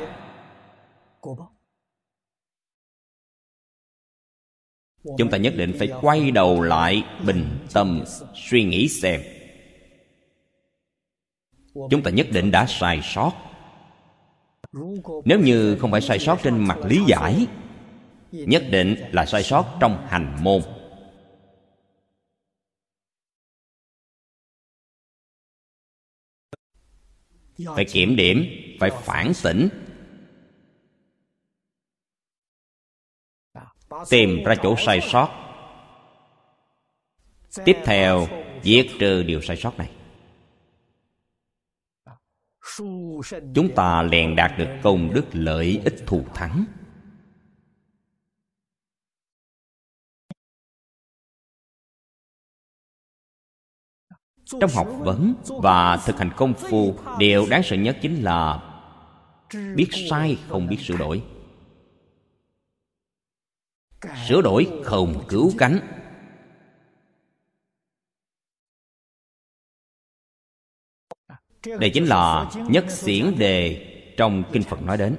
chúng ta nhất định phải quay đầu lại bình tâm, suy nghĩ xem. Chúng ta nhất định đã sai sót. Nếu như không phải sai sót trên mặt lý giải, nhất định là sai sót trong hành môn. Phải kiểm điểm, phải phản tỉnh. Tìm ra chỗ sai sót. Tiếp theo diệt trừ điều sai sót này. Chúng ta liền đạt được công đức lợi ích thù thắng. Trong học vấn và thực hành công phu, điều đáng sợ nhất chính là biết sai không biết sửa đổi sửa đổi không cứu cánh. Đây chính là nhất xiển đề trong kinh phật nói đến.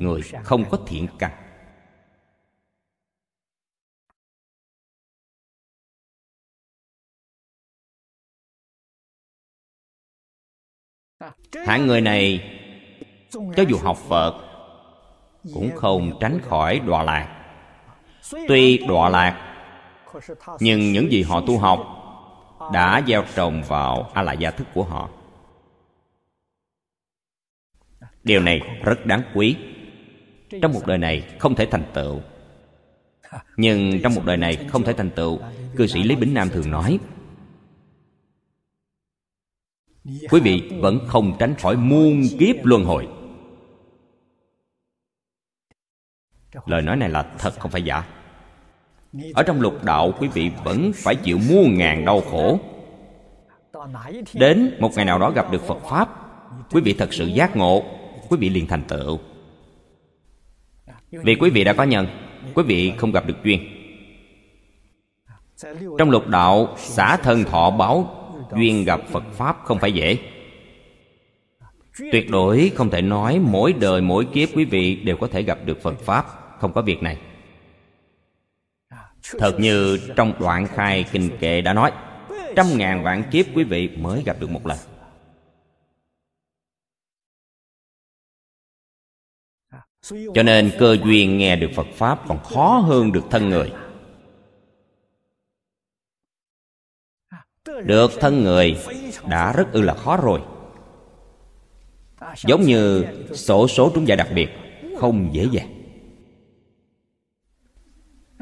Người không có thiện căn. Hạng người này, cho dù học phật, cũng không tránh khỏi đọa lạc tuy đọa lạc, nhưng những gì họ tu học đã gieo trồng vào a la gia thức của họ. Điều này rất đáng quý. Trong một đời này không thể thành tựu. Nhưng trong một đời này không thể thành tựu, cư sĩ lý bính nam thường nói. Quý vị vẫn không tránh khỏi muôn kiếp luân hồi. Lời nói này là thật không phải giả. Ở trong lục đạo, quý vị vẫn phải chịu muôn ngàn đau khổ. Đến một ngày nào đó gặp được phật pháp, quý vị thật sự giác ngộ, quý vị liền thành tựu. Vì quý vị đã có nhân, quý vị không gặp được duyên. Trong lục đạo, xả thân thọ báo, duyên gặp phật pháp không phải dễ. Tuyệt đối không thể nói mỗi đời mỗi kiếp quý vị đều có thể gặp được phật pháp không có việc này. Thật như trong đoạn khai kinh kệ đã nói, trăm ngàn vạn kiếp quý vị mới gặp được một lần. Cho nên cơ duyên nghe được phật pháp còn khó hơn được thân người. Được thân người đã rất ư là khó rồi. Giống như sổ số trúng giải đặc biệt, không dễ dàng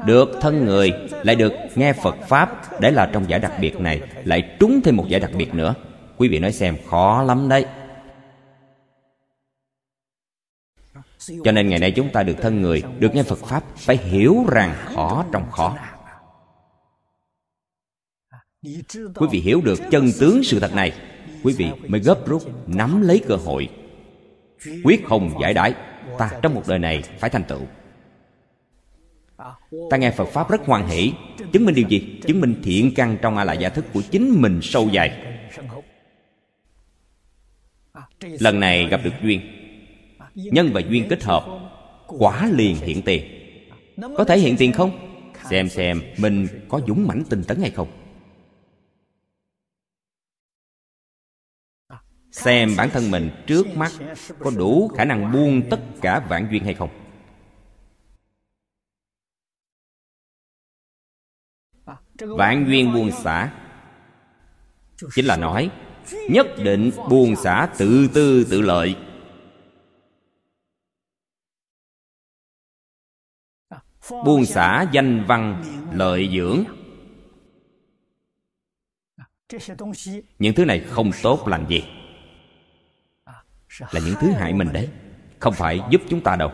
được thân người, lại được nghe phật pháp để là trong giải đặc biệt này, lại trúng thêm một giải đặc biệt nữa. Quý vị nói xem, khó lắm đấy. Cho nên ngày nay chúng ta được thân người, được nghe phật pháp, phải hiểu rằng khó trong khó. Quý vị hiểu được chân tướng sự thật này, quý vị mới gấp rút nắm lấy cơ hội. Quyết không giải đãi, ta trong một đời này phải thành tựu ta nghe phật pháp rất hoan hỷ. Chứng minh điều gì? Chứng minh thiện căn trong a la gia thức của chính mình sâu dài. Lần này gặp được duyên. Nhân và duyên kết hợp. Quả liền hiện tiền. Có thể hiện tiền không? Xem xem mình có dũng mãnh tinh tấn hay không. Xem bản thân mình trước mắt có đủ khả năng buông tất cả vạn duyên hay không. Vạn duyên buông xả. chính là nói nhất định buông xả tự tư tự lợi. Buông xả danh văn lợi dưỡng. Những thứ này không tốt lành gì? Là những thứ hại mình đấy. Không phải giúp chúng ta đâu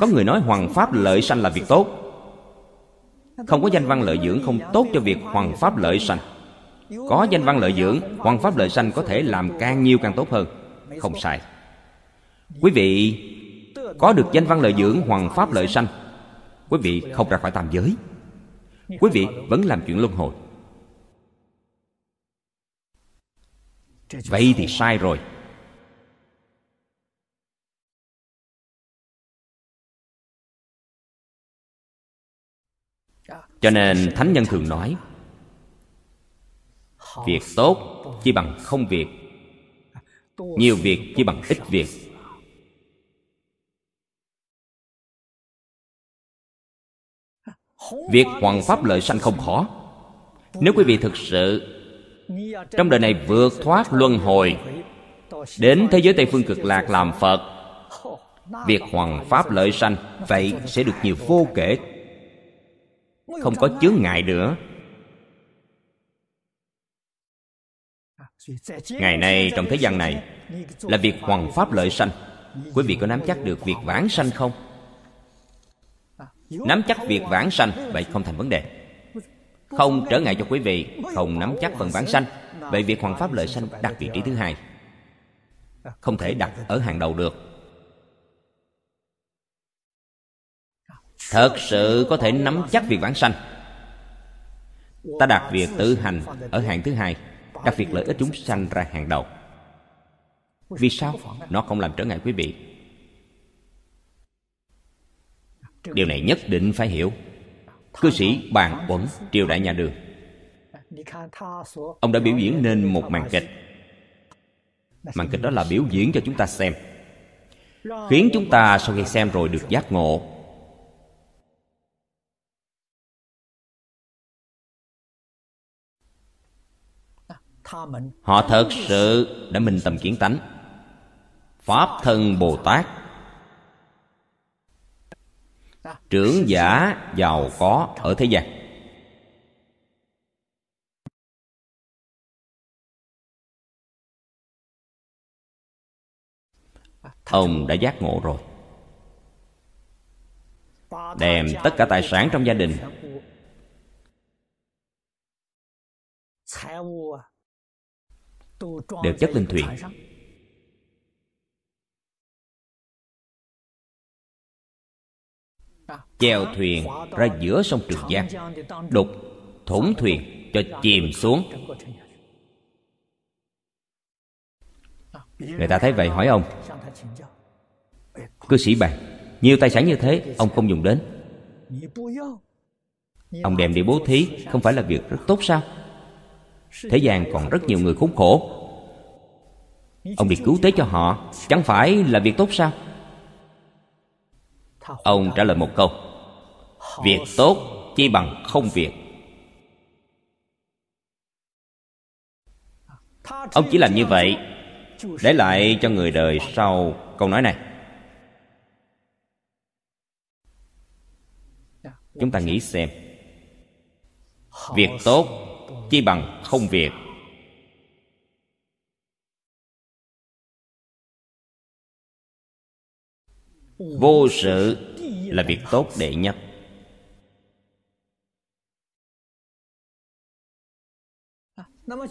có người nói hoàng pháp lợi sanh là việc tốt. Không có danh văn lợi dưỡng không tốt cho việc hoàng pháp lợi sanh. Có danh văn lợi dưỡng hoàng pháp lợi sanh có thể làm càng nhiều càng tốt hơn. Không sai. Quý vị có được danh văn lợi dưỡng hoàng pháp lợi sanh quý vị không ra khỏi tam giới. Quý vị vẫn làm chuyện luân hồi. Vậy thì sai rồi cho nên thánh nhân thường nói, việc tốt chỉ bằng không việc, nhiều việc chỉ bằng ít việc. Việc hoàn pháp lợi sanh không khó. Nếu quý vị thực sự trong đời này vượt thoát luân hồi, đến thế giới tây phương cực lạc làm phật, việc hoàn pháp lợi sanh, vậy sẽ được nhiều vô kể không có chướng ngại nữa. Ngày nay trong thế gian này là việc hoàng pháp lợi sanh. quý vị có nắm chắc được việc vãng sanh không? Nắm chắc việc vãng sanh vậy không thành vấn đề. Không trở ngại cho quý vị không nắm chắc phần vãng sanh. vậy việc hoàng pháp lợi sanh đặt vị trí thứ hai. Không thể đặt ở hàng đầu được thật sự có thể nắm chắc việc vãng sanh. Ta đặt việc tự hành ở hàng thứ hai đặt việc lợi ích chúng sanh ra hàng đầu. Vì sao? Nó không làm trở ngại quý vị. Điều này nhất định phải hiểu. Cư sĩ bàn uẩn, triều đại nhà đường. Ông đã biểu diễn nên một màn kịch. Màn kịch đó là biểu diễn cho chúng ta xem, khiến chúng ta sau khi xem rồi được giác ngộ. Họ thật sự đã minh tâm kiến tánh. Pháp thân bồ tát. Trưởng giả giàu có ở thế gian. Ông đã giác ngộ rồi. Đem tất cả tài sản trong gia đình đều chất lên thuyền. chèo thuyền ra giữa sông trường giang đục thủng thuyền cho chìm xuống. người ta thấy vậy hỏi ông cư sĩ bạn nhiều tài sản như thế ông không dùng đến. Ông đem đi bố thí không phải là việc rất tốt sao thế gian còn rất nhiều người khốn khổ. Ông đi cứu tế cho họ chẳng phải là việc tốt sao? Ông trả lời một câu. Việc tốt chi bằng không việc. Ông chỉ làm như vậy để lại cho người đời sau câu nói này. Chúng ta nghĩ xem. Việc tốt chi bằng không việc. Vô sự là việc tốt đệ nhất.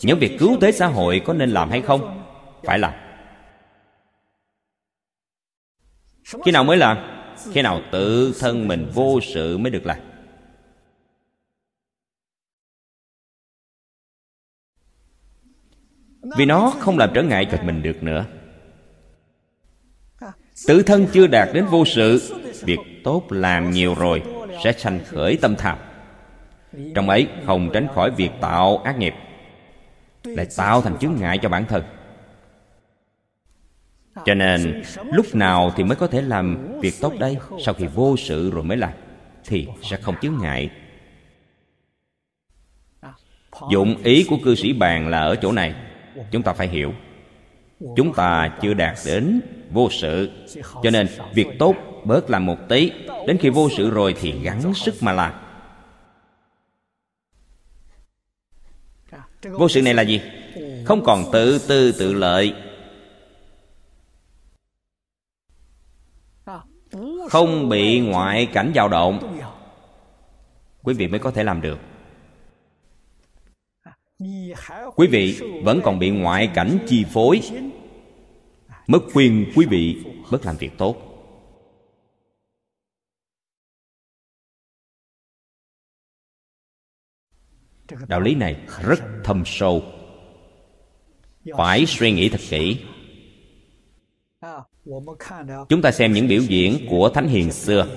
Những việc cứu tế xã hội có nên làm hay không? Phải làm. Khi nào mới làm? Khi nào tự thân mình vô sự mới được làm? Vì nó không làm trở ngại cho mình được nữa. Tự thân chưa đạt đến vô sự, việc tốt làm nhiều rồi, sẽ sanh khởi tâm tham. Trong ấy, không tránh khỏi việc tạo ác nghiệp, lại tạo thành chướng ngại cho bản thân. Cho nên, lúc nào thì mới có thể làm việc tốt đây? Sau khi vô sự rồi mới làm, thì sẽ không chướng ngại. Dụng ý của cư sĩ bàn là ở chỗ này chúng ta phải hiểu. Chúng ta chưa đạt đến vô sự. Cho nên việc tốt bớt làm một tí. Đến khi vô sự rồi thì gắng sức mà làm. Vô sự này là gì? Không còn tự tư tự lợi. Không bị ngoại cảnh dao động. Quý vị mới có thể làm được quý vị vẫn còn bị ngoại cảnh chi phối. Mất quyền quý vị bất làm việc tốt. Đạo lý này rất thâm sâu. Phải suy nghĩ thật kỹ. Chúng ta xem những biểu diễn của thánh hiền xưa.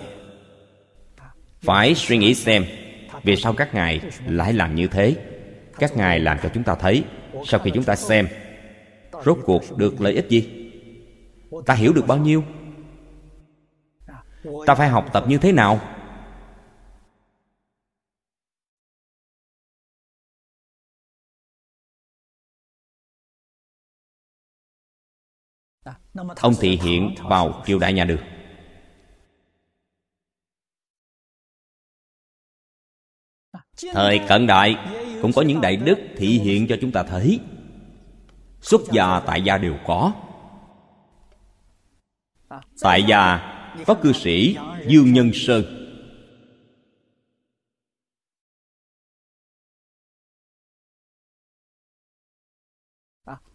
Phải suy nghĩ xem vì sao các ngài lại làm như thế các ngài làm cho chúng ta thấy, sau khi chúng ta xem, rốt cuộc được lợi ích gì? Ta hiểu được bao nhiêu? Ta phải học tập như thế nào? Ông thị hiện vào triều đại nhà đường thời cận đại cũng có những đại đức thị hiện cho chúng ta thấy. Xuất gia tại gia đều có. Tại gia có cư sĩ dương nhân sơn.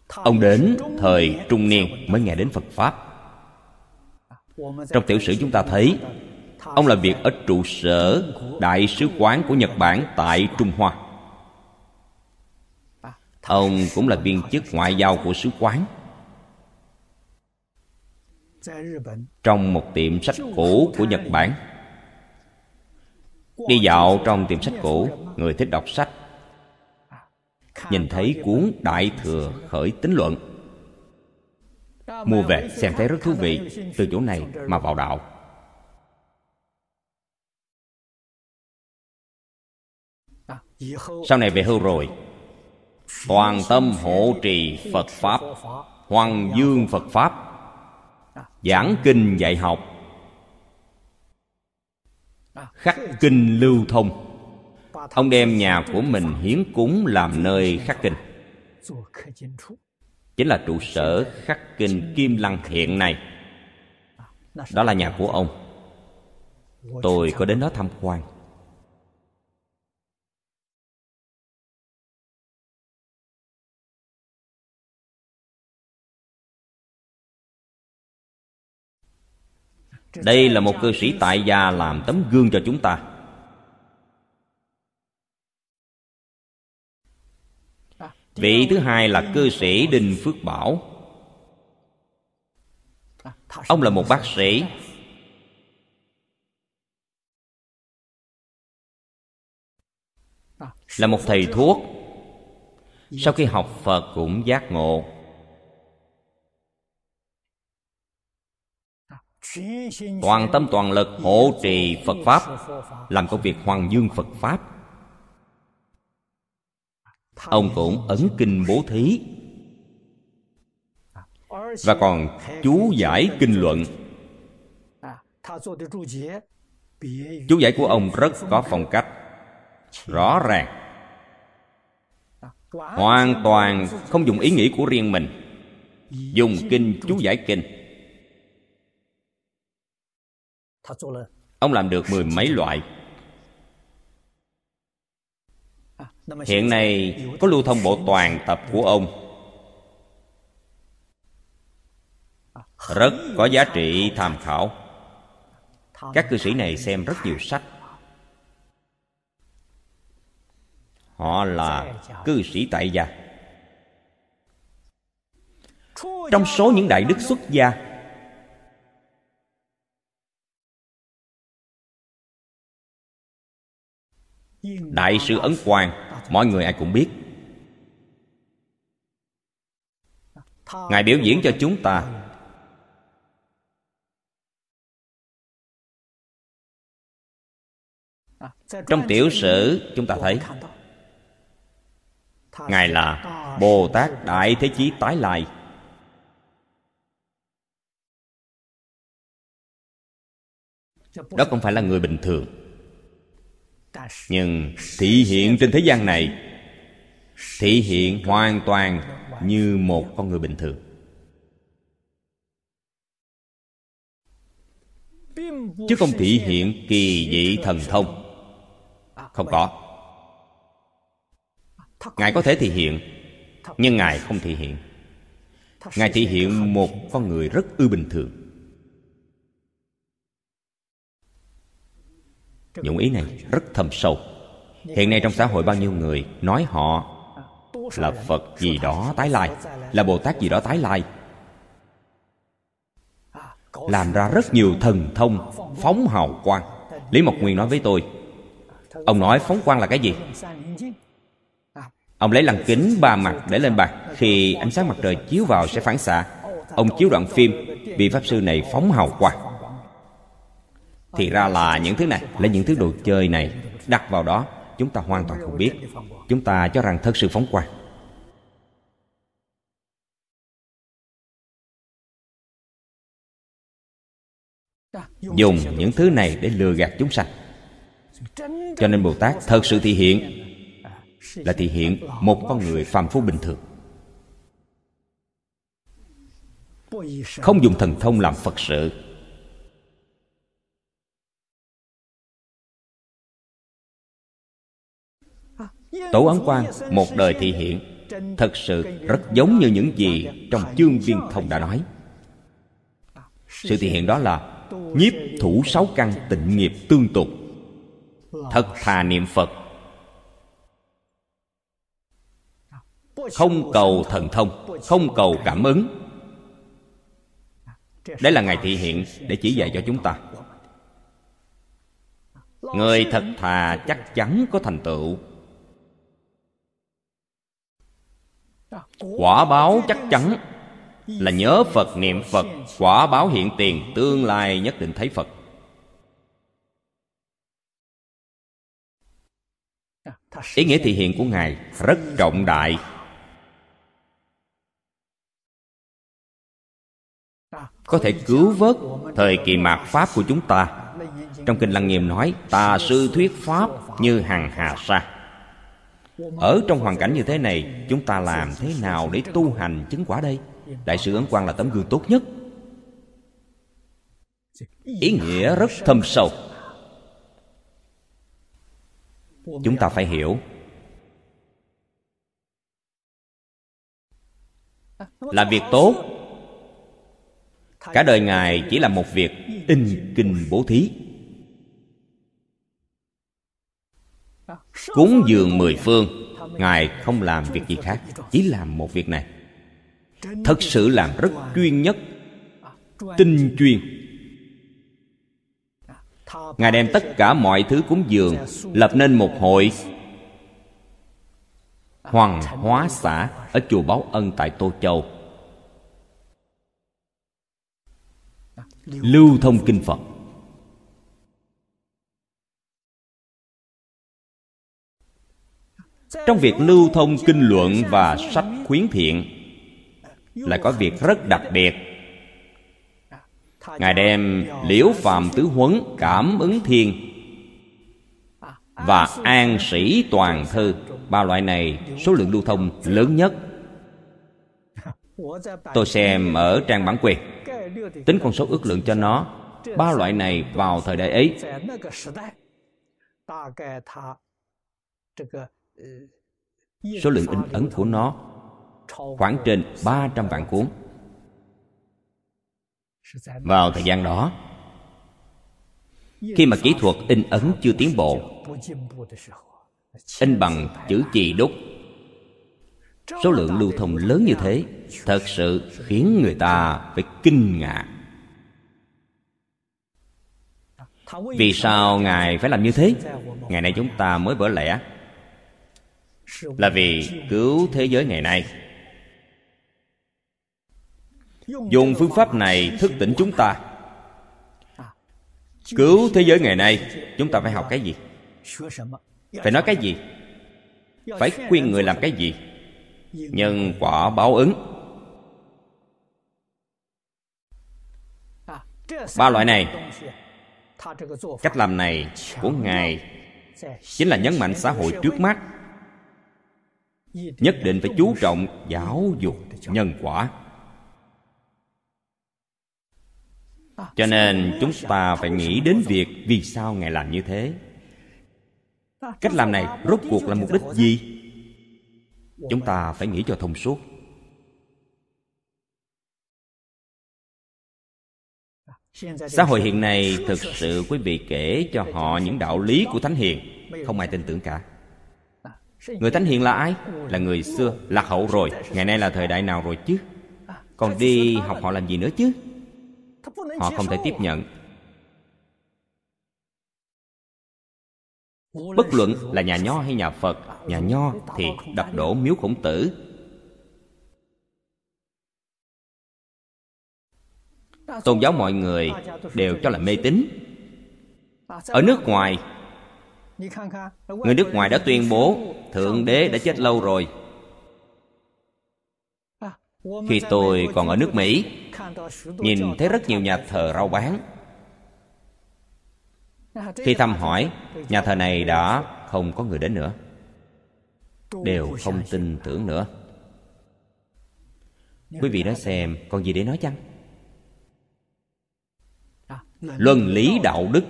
Ông đến thời trung niên mới nghe đến phật pháp. Trong tiểu sử chúng ta thấy, ông làm việc ở trụ sở đại sứ quán của nhật bản tại trung hoa ông cũng là viên chức ngoại giao của sứ quán. Trong một tiệm sách cũ của nhật bản. Đi dạo trong tiệm sách cũ, người thích đọc sách. Nhìn thấy cuốn đại thừa khởi tính luận. Mua về xem thấy rất thú vị, từ chỗ này mà vào đạo. Sau này về hưu rồi toàn tâm hộ trì phật pháp hoàng dương phật pháp. Giảng kinh dạy học. Khắc kinh lưu thông. Ông đem nhà của mình hiến cúng làm nơi khắc kinh. Chính là trụ sở khắc kinh kim lăng hiện nay. Đó là nhà của ông. Tôi có đến đó tham quan. Đây là một cư sĩ tại gia làm tấm gương cho chúng ta. Vị thứ hai là cư sĩ đinh phước bảo. Ông là một bác sĩ. Là một thầy thuốc. Sau khi học phật cũng giác ngộ toàn tâm toàn lực hộ trì phật pháp, làm công việc hoàng dương phật pháp. Ông cũng ấn kinh bố thí. Và còn chú giải kinh luận. Chú giải của ông rất có phong cách, rõ ràng. Hoàn toàn không dùng ý nghĩ của riêng mình. Dùng kinh chú giải kinh. Ông làm được mười mấy loại. Hiện nay có lưu thông bộ toàn tập của ông. Rất có giá trị tham khảo. Các cư sĩ này xem rất nhiều sách. họ là cư sĩ tại gia. Trong số những đại đức xuất gia đại sư ấn quang, mọi người ai cũng biết. Ngài biểu diễn cho chúng ta. Trong tiểu sử, chúng ta thấy, ngài là bồ tát đại thế chí tái lai. Đó không phải là người bình thường nhưng thị hiện trên thế gian này, thị hiện hoàn toàn như một con người bình thường. Chứ không thị hiện kỳ dị thần thông. Không có. Ngài có thể thị hiện, nhưng ngài không thị hiện. Ngài thị hiện một con người rất ư bình thường. Dụng ý này rất thâm sâu. Hiện nay trong xã hội bao nhiêu người nói họ là phật gì đó tái lai, là bồ tát gì đó tái lai. Làm ra rất nhiều thần thông phóng hào quang. Lý mộc nguyên nói với tôi, ông nói phóng quang là cái gì? Ông lấy lăng kính ba mặt để lên bàn. Khi ánh sáng mặt trời chiếu vào sẽ phản xạ, ông chiếu đoạn phim vị pháp sư này phóng hào quang thì ra là những thứ này là những thứ đồ chơi này. Đặt vào đó, chúng ta hoàn toàn không biết. Chúng ta cho rằng thật sự phóng quang. Dùng những thứ này để lừa gạt chúng sanh. Cho nên bồ tát thật sự thị hiện. Là thị hiện một con người phàm phu bình thường. Không dùng thần thông làm phật sự. Tổ Ấn Quang, một đời thị hiện, Thật sự rất giống như những gì Trong chương viên thông đã nói. Sự thị hiện đó là Nhiếp thủ sáu căn tịnh nghiệp tương tục, Thật thà niệm Phật. Không cầu thần thông, Không cầu cảm ứng. Đấy là Ngài thị hiện Để chỉ dạy cho chúng ta. Người thật thà chắc chắn có thành tựu. quả báo chắc chắn là nhớ phật, niệm phật. Quả báo hiện tiền, tương lai nhất định thấy phật. Ý nghĩa thị hiện của ngài rất trọng đại. Có thể cứu vớt thời kỳ mạt pháp của chúng ta. Trong kinh lăng nghiêm nói, tà sư thuyết pháp như hàng hà sa ở trong hoàn cảnh như thế này, chúng ta làm thế nào để tu hành chứng quả đây? Đại sư ấn quang là tấm gương tốt nhất. Ý nghĩa rất thâm sâu. Chúng ta phải hiểu. Là việc tốt. Cả đời ngài chỉ là một việc in kinh bố thí. Cúng dường mười phương, ngài không làm việc gì khác, chỉ làm một việc này. Thật sự làm rất chuyên nhất, tinh chuyên. Ngài đem tất cả mọi thứ cúng dường lập nên một hội hoàng hóa xã ở chùa báo ân tại tô châu. Lưu thông kinh phật. Trong việc lưu thông kinh luận và sách khuyến thiện là có việc rất đặc biệt. Ngài đem liễu phàm tứ huấn cảm ứng thiên và an sĩ toàn thư. Ba loại này, số lượng lưu thông lớn nhất. Tôi xem ở trang bản quyền. Tính con số ước lượng cho nó, ba loại này vào thời đại ấy số lượng in ấn của nó khoảng trên 300 vạn cuốn. Vào thời gian đó, khi mà kỹ thuật in ấn chưa tiến bộ, in bằng chữ chì đúc, số lượng lưu thông lớn như thế thật sự khiến người ta phải kinh ngạc. Vì sao ngài phải làm như thế? Ngày nay chúng ta mới vỡ lẽ là vì cứu thế giới ngày nay. Dùng phương pháp này thức tỉnh chúng ta. Cứu thế giới ngày nay, chúng ta phải học cái gì? Phải nói cái gì? Phải khuyên người làm cái gì? Nhân quả báo ứng. Ba loại này, cách làm này của ngài chính là nhấn mạnh xã hội trước mắt nhất định phải chú trọng giáo dục nhân quả. Cho nên chúng ta phải nghĩ đến việc vì sao ngài làm như thế. Cách làm này rốt cuộc là mục đích gì? Chúng ta phải nghĩ cho thông suốt. Xã hội hiện nay thực sự quý vị kể cho họ những đạo lý của thánh hiền, không ai tin tưởng cả người thánh hiền là ai? Là người xưa, lạc hậu rồi, ngày nay là thời đại nào rồi chứ? Còn đi học họ làm gì nữa chứ? Họ không thể tiếp nhận. Bất luận là nhà nho hay nhà phật, nhà nho thì đập đổ miếu khổng tử. Tôn giáo mọi người đều cho là mê tín. Ở nước ngoài người nước ngoài đã tuyên bố thượng đế đã chết lâu rồi. Khi tôi còn ở nước mỹ, nhìn thấy rất nhiều nhà thờ rau bán. Khi thăm hỏi, nhà thờ này đã không có người đến nữa, đều không tin tưởng nữa. Quý vị nói xem còn gì để nói chăng? Luân lý đạo đức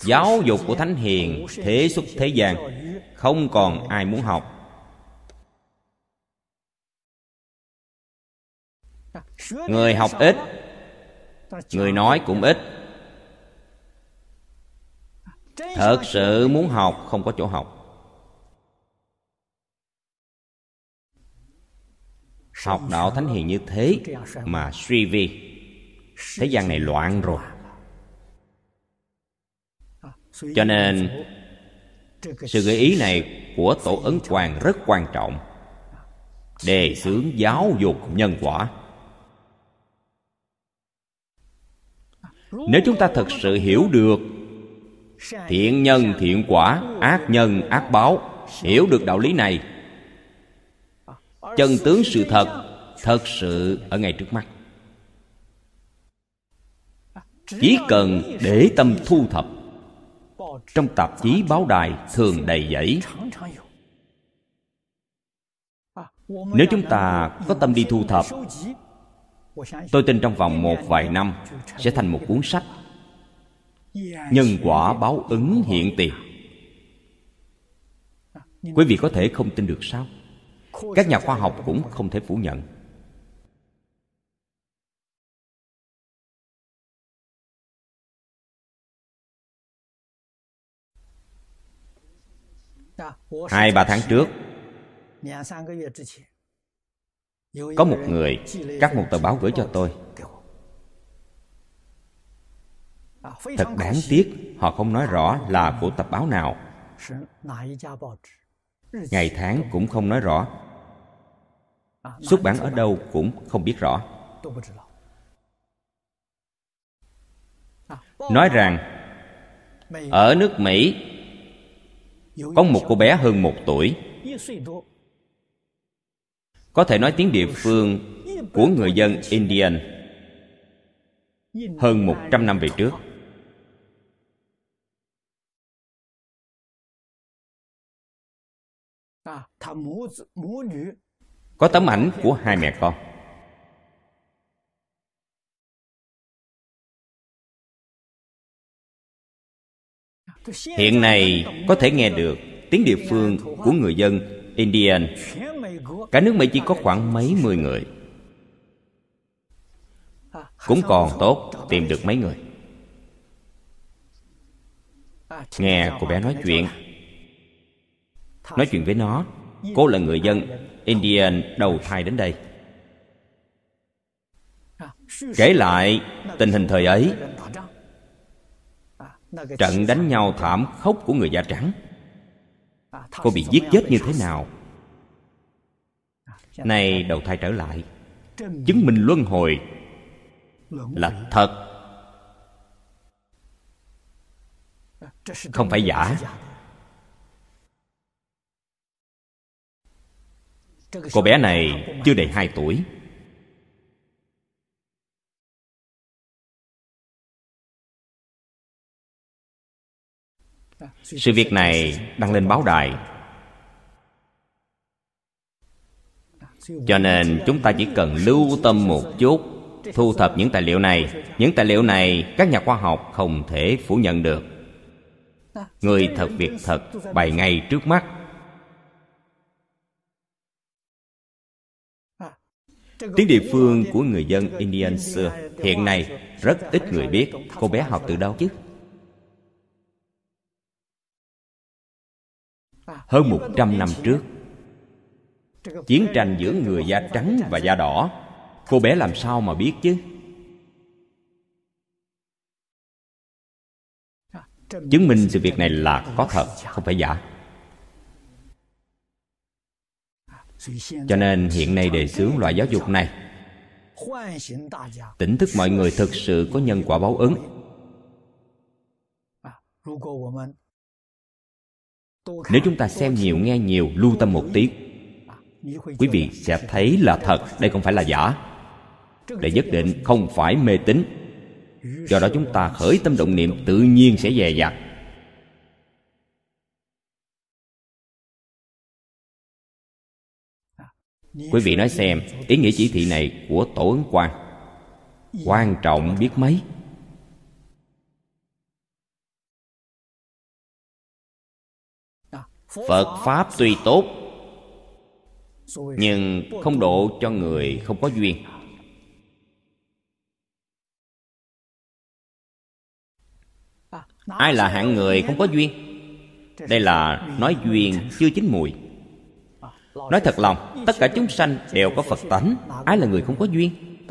giáo dục của thánh hiền, thế xuất thế gian. Không còn ai muốn học. Người học ít, người nói cũng ít. Thật sự muốn học, không có chỗ học. Học đạo thánh hiền như thế mà suy vi, thế gian này loạn rồi cho nên, sự gợi ý này của tổ ấn quang rất quan trọng. Đề xướng giáo dục nhân quả. Nếu chúng ta thật sự hiểu được thiện nhân thiện quả, ác nhân ác báo, hiểu được đạo lý này, chân tướng sự thật thật sự ở ngay trước mắt. Chỉ cần để tâm thu thập trong tạp chí báo đài thường đầy dẫy. Nếu chúng ta có tâm đi thu thập, tôi tin trong vòng một vài năm sẽ thành một cuốn sách nhân quả báo ứng hiện tiền. Quý vị có thể không tin được sao? Các nhà khoa học cũng không thể phủ nhận. Hai ba tháng trước có một người cắt một tờ báo gửi cho tôi thật đáng tiếc họ không nói rõ là của tập báo nào. Ngày tháng cũng không nói rõ. Xuất bản ở đâu cũng không biết rõ. Nói rằng ở nước mỹ có một cô bé hơn một tuổi. Có thể nói tiếng địa phương của người dân indian hơn một trăm năm về trước. Có tấm ảnh của hai mẹ con. Hiện nay có thể nghe được tiếng địa phương của người dân, indian. Cả nước mỹ chỉ có khoảng mấy mươi người. Cũng còn tốt tìm được mấy người. Nghe cô bé nói chuyện. Nói chuyện với nó, cô là người dân indian đầu thai đến đây. Kể lại tình hình thời ấy trận đánh nhau thảm khốc của người da trắng. Cô bị giết chết như thế nào? Nay đầu thai trở lại. Chứng minh luân hồi là thật. Không phải giả. Cô bé này chưa đầy hai tuổi. Sự việc này đăng lên báo đài. Cho nên chúng ta chỉ cần lưu tâm một chút thu thập những tài liệu này. Những tài liệu này các nhà khoa học không thể phủ nhận được. Người thật việc thật bày ngay trước mắt. Tiếng địa phương của người dân indian xưa hiện nay rất ít người biết. Cô bé học từ đâu chứ hơn một trăm năm trước. Chiến tranh giữa người da trắng và da đỏ, cô bé làm sao mà biết chứ? Chứng minh sự việc này là có thật, không phải giả. Cho nên hiện nay đề xướng loại giáo dục này, tỉnh thức mọi người thực sự có nhân quả báo ứng nếu chúng ta xem nhiều, nghe nhiều, lưu tâm một tí, quý vị sẽ thấy là thật, đây không phải là giả. Để nhất định không phải mê tín. Do đó chúng ta khởi tâm động niệm, tự nhiên sẽ dè dặt. Quý vị nói xem, ý nghĩa chỉ thị này của tổ ứng quan quan trọng biết mấy? Phật pháp tuy tốt, nhưng không độ cho người không có duyên. Ai là hạng người không có duyên? Đây là nói duyên chưa chín mùi. Nói thật lòng, tất cả chúng sanh đều có phật tánh. Ai là người không có duyên?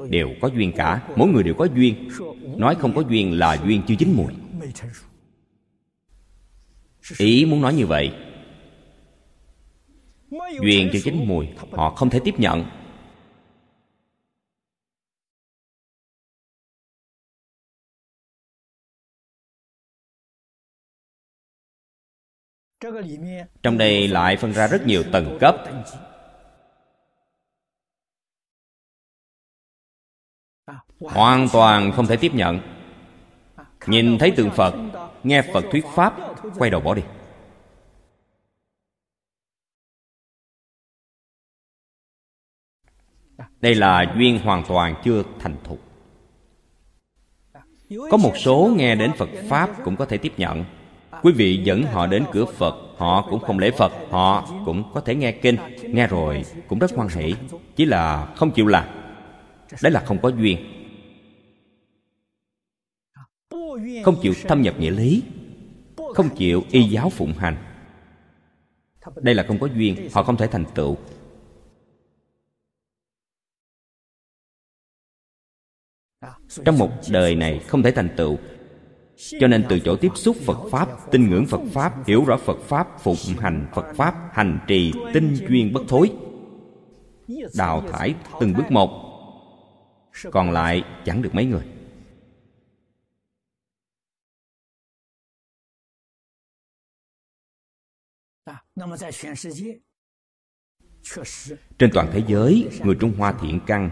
Đều có duyên cả. Mỗi người đều có duyên. Nói không có duyên là duyên chưa chín mùi. Ý muốn nói như vậy duyên chưa chính mùi, họ không thể tiếp nhận. Trong đây lại phân ra rất nhiều tầng cấp. Hoàn toàn không thể tiếp nhận. Nhìn thấy tượng phật, nghe phật thuyết pháp, quay đầu bỏ đi. Đây là duyên hoàn toàn chưa thành thục. Có một số nghe đến phật pháp cũng có thể tiếp nhận. Quý vị dẫn họ đến cửa phật, họ cũng không lễ phật, họ cũng có thể nghe kinh. Nghe rồi cũng rất hoan hỷ. Chỉ là không chịu làm. Đấy là không có duyên. Không chịu thâm nhập nghĩa lý. Không chịu y giáo phụng hành. Đây là không có duyên. Họ không thể thành tựu. Trong một đời này không thể thành tựu. Cho nên từ chỗ tiếp xúc phật pháp, tin ngưỡng phật pháp, hiểu rõ phật pháp, phụng hành phật pháp, hành trì tinh chuyên bất thối. Đào thải từng bước một. Còn lại chẳng được mấy người. Trên toàn thế giới, người trung hoa thiện căn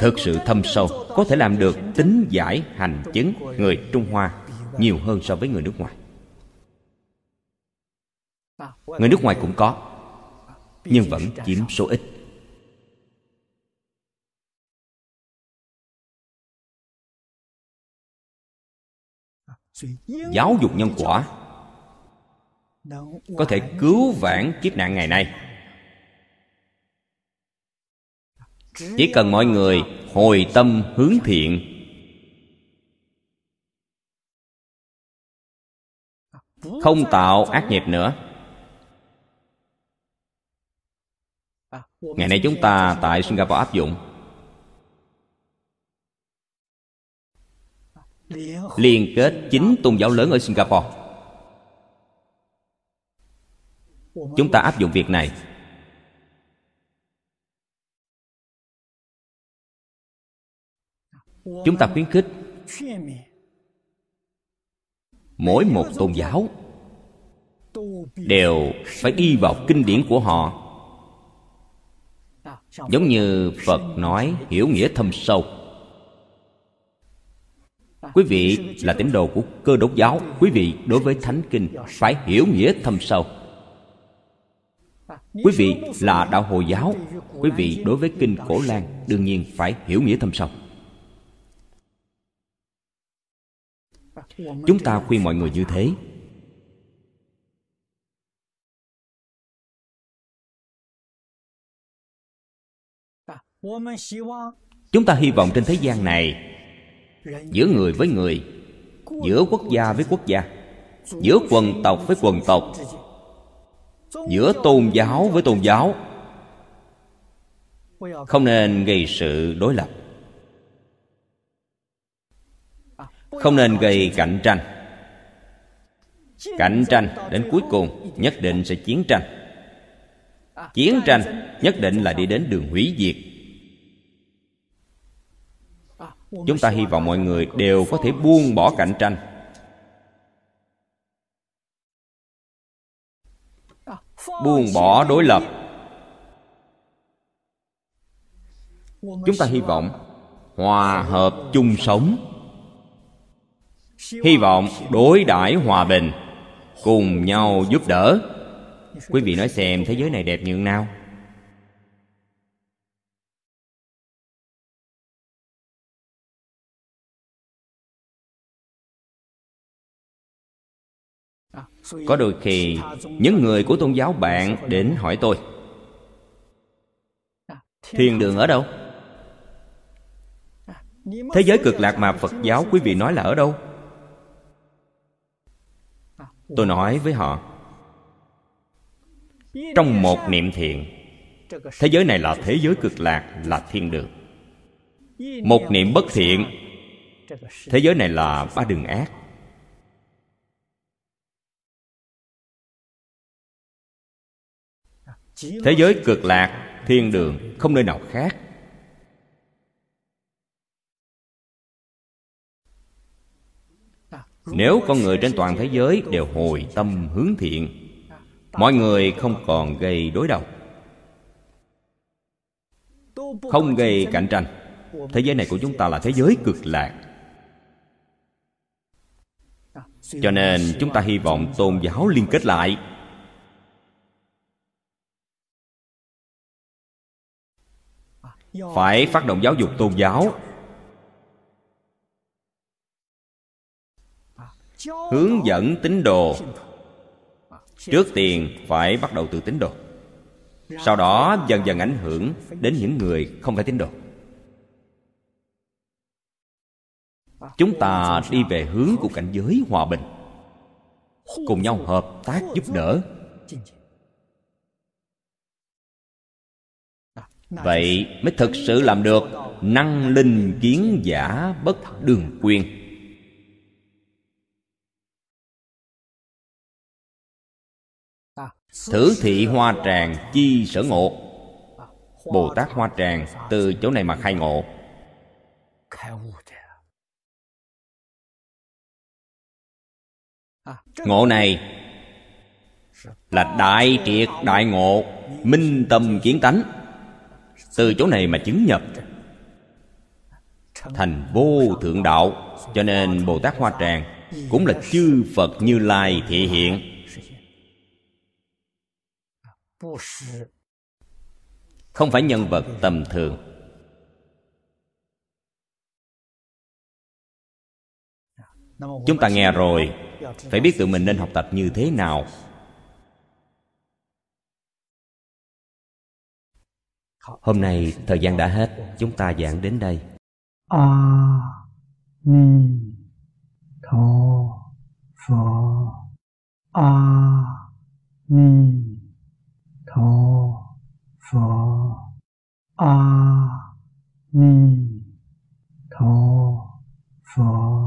thực sự thâm sâu, có thể làm được tính giải hành chứng người trung hoa nhiều hơn so với người nước ngoài. Người nước ngoài cũng có, nhưng vẫn chiếm số ít. Giáo dục nhân quả có thể cứu vãn kiếp nạn ngày nay. Chỉ cần mọi người hồi tâm hướng thiện. Không tạo ác nghiệp nữa. Ngày nay chúng ta tại singapore áp dụng. Liên kết chính tôn giáo lớn ở singapore. Chúng ta áp dụng việc này. Chúng ta khuyến khích mỗi một tôn giáo đều phải đi vào kinh điển của họ. Giống như phật nói, hiểu nghĩa thâm sâu. Quý vị là tín đồ của cơ đốc giáo. Quý vị đối với thánh kinh phải hiểu nghĩa thâm sâu. Quý vị là đạo hồi giáo. Quý vị đối với kinh cổ lan đương nhiên phải hiểu nghĩa thâm sâu. Chúng ta khuyên mọi người như thế. Chúng ta hy vọng trên thế gian này, giữa người với người, giữa quốc gia với quốc gia, giữa quần tộc với quần tộc, giữa tôn giáo với tôn giáo, không nên gây sự đối lập. Không nên gây cạnh tranh. Cạnh tranh đến cuối cùng nhất định sẽ chiến tranh. Chiến tranh nhất định là đi đến đường hủy diệt. Chúng ta hy vọng mọi người đều có thể buông bỏ cạnh tranh. Buông bỏ đối lập. Chúng ta hy vọng hòa hợp chung sống hy vọng đối đãi hòa bình, cùng nhau giúp đỡ. Quý vị nói xem thế giới này đẹp như nào. Có đôi khi, những người của tôn giáo bạn đến hỏi tôi thiên đường ở đâu? Thế giới cực lạc mà phật giáo quý vị nói là ở đâu? Tôi nói với họ, trong một niệm thiện, thế giới này là thế giới cực lạc, là thiên đường. Một niệm bất thiện, thế giới này là ba đường ác. Thế giới cực lạc, thiên đường không nơi nào khác. Nếu con người trên toàn thế giới đều hồi tâm hướng thiện, mọi người không còn gây đối đầu. Không gây cạnh tranh. Thế giới này của chúng ta là thế giới cực lạc. Cho nên chúng ta hy vọng tôn giáo liên kết lại. Phải phát động giáo dục tôn giáo. Hướng dẫn tín đồ. Trước tiên phải bắt đầu từ tín đồ. Sau đó dần dần ảnh hưởng đến những người không phải tín đồ. Chúng ta đi về hướng của cảnh giới hòa bình. Cùng nhau hợp tác giúp đỡ. Vậy mới thực sự làm được năng linh kiến giả bất đường quyền. Thử thị hoa tràng chi sở ngộ. Bồ tát hoa tràng từ chỗ này mà khai ngộ. Ngộ này là đại triệt đại ngộ, minh tâm kiến tánh. Từ chỗ này mà chứng nhập thành vô thượng đạo, cho nên bồ tát hoa tràng cũng là chư phật như lai thị hiện không phải nhân vật tầm thường. Chúng ta nghe rồi. Phải biết tự mình nên học tập như thế nào. Hôm nay thời gian đã hết. Chúng ta giảng đến đây. A ni tho pho a ni 陀佛阿弥陀佛。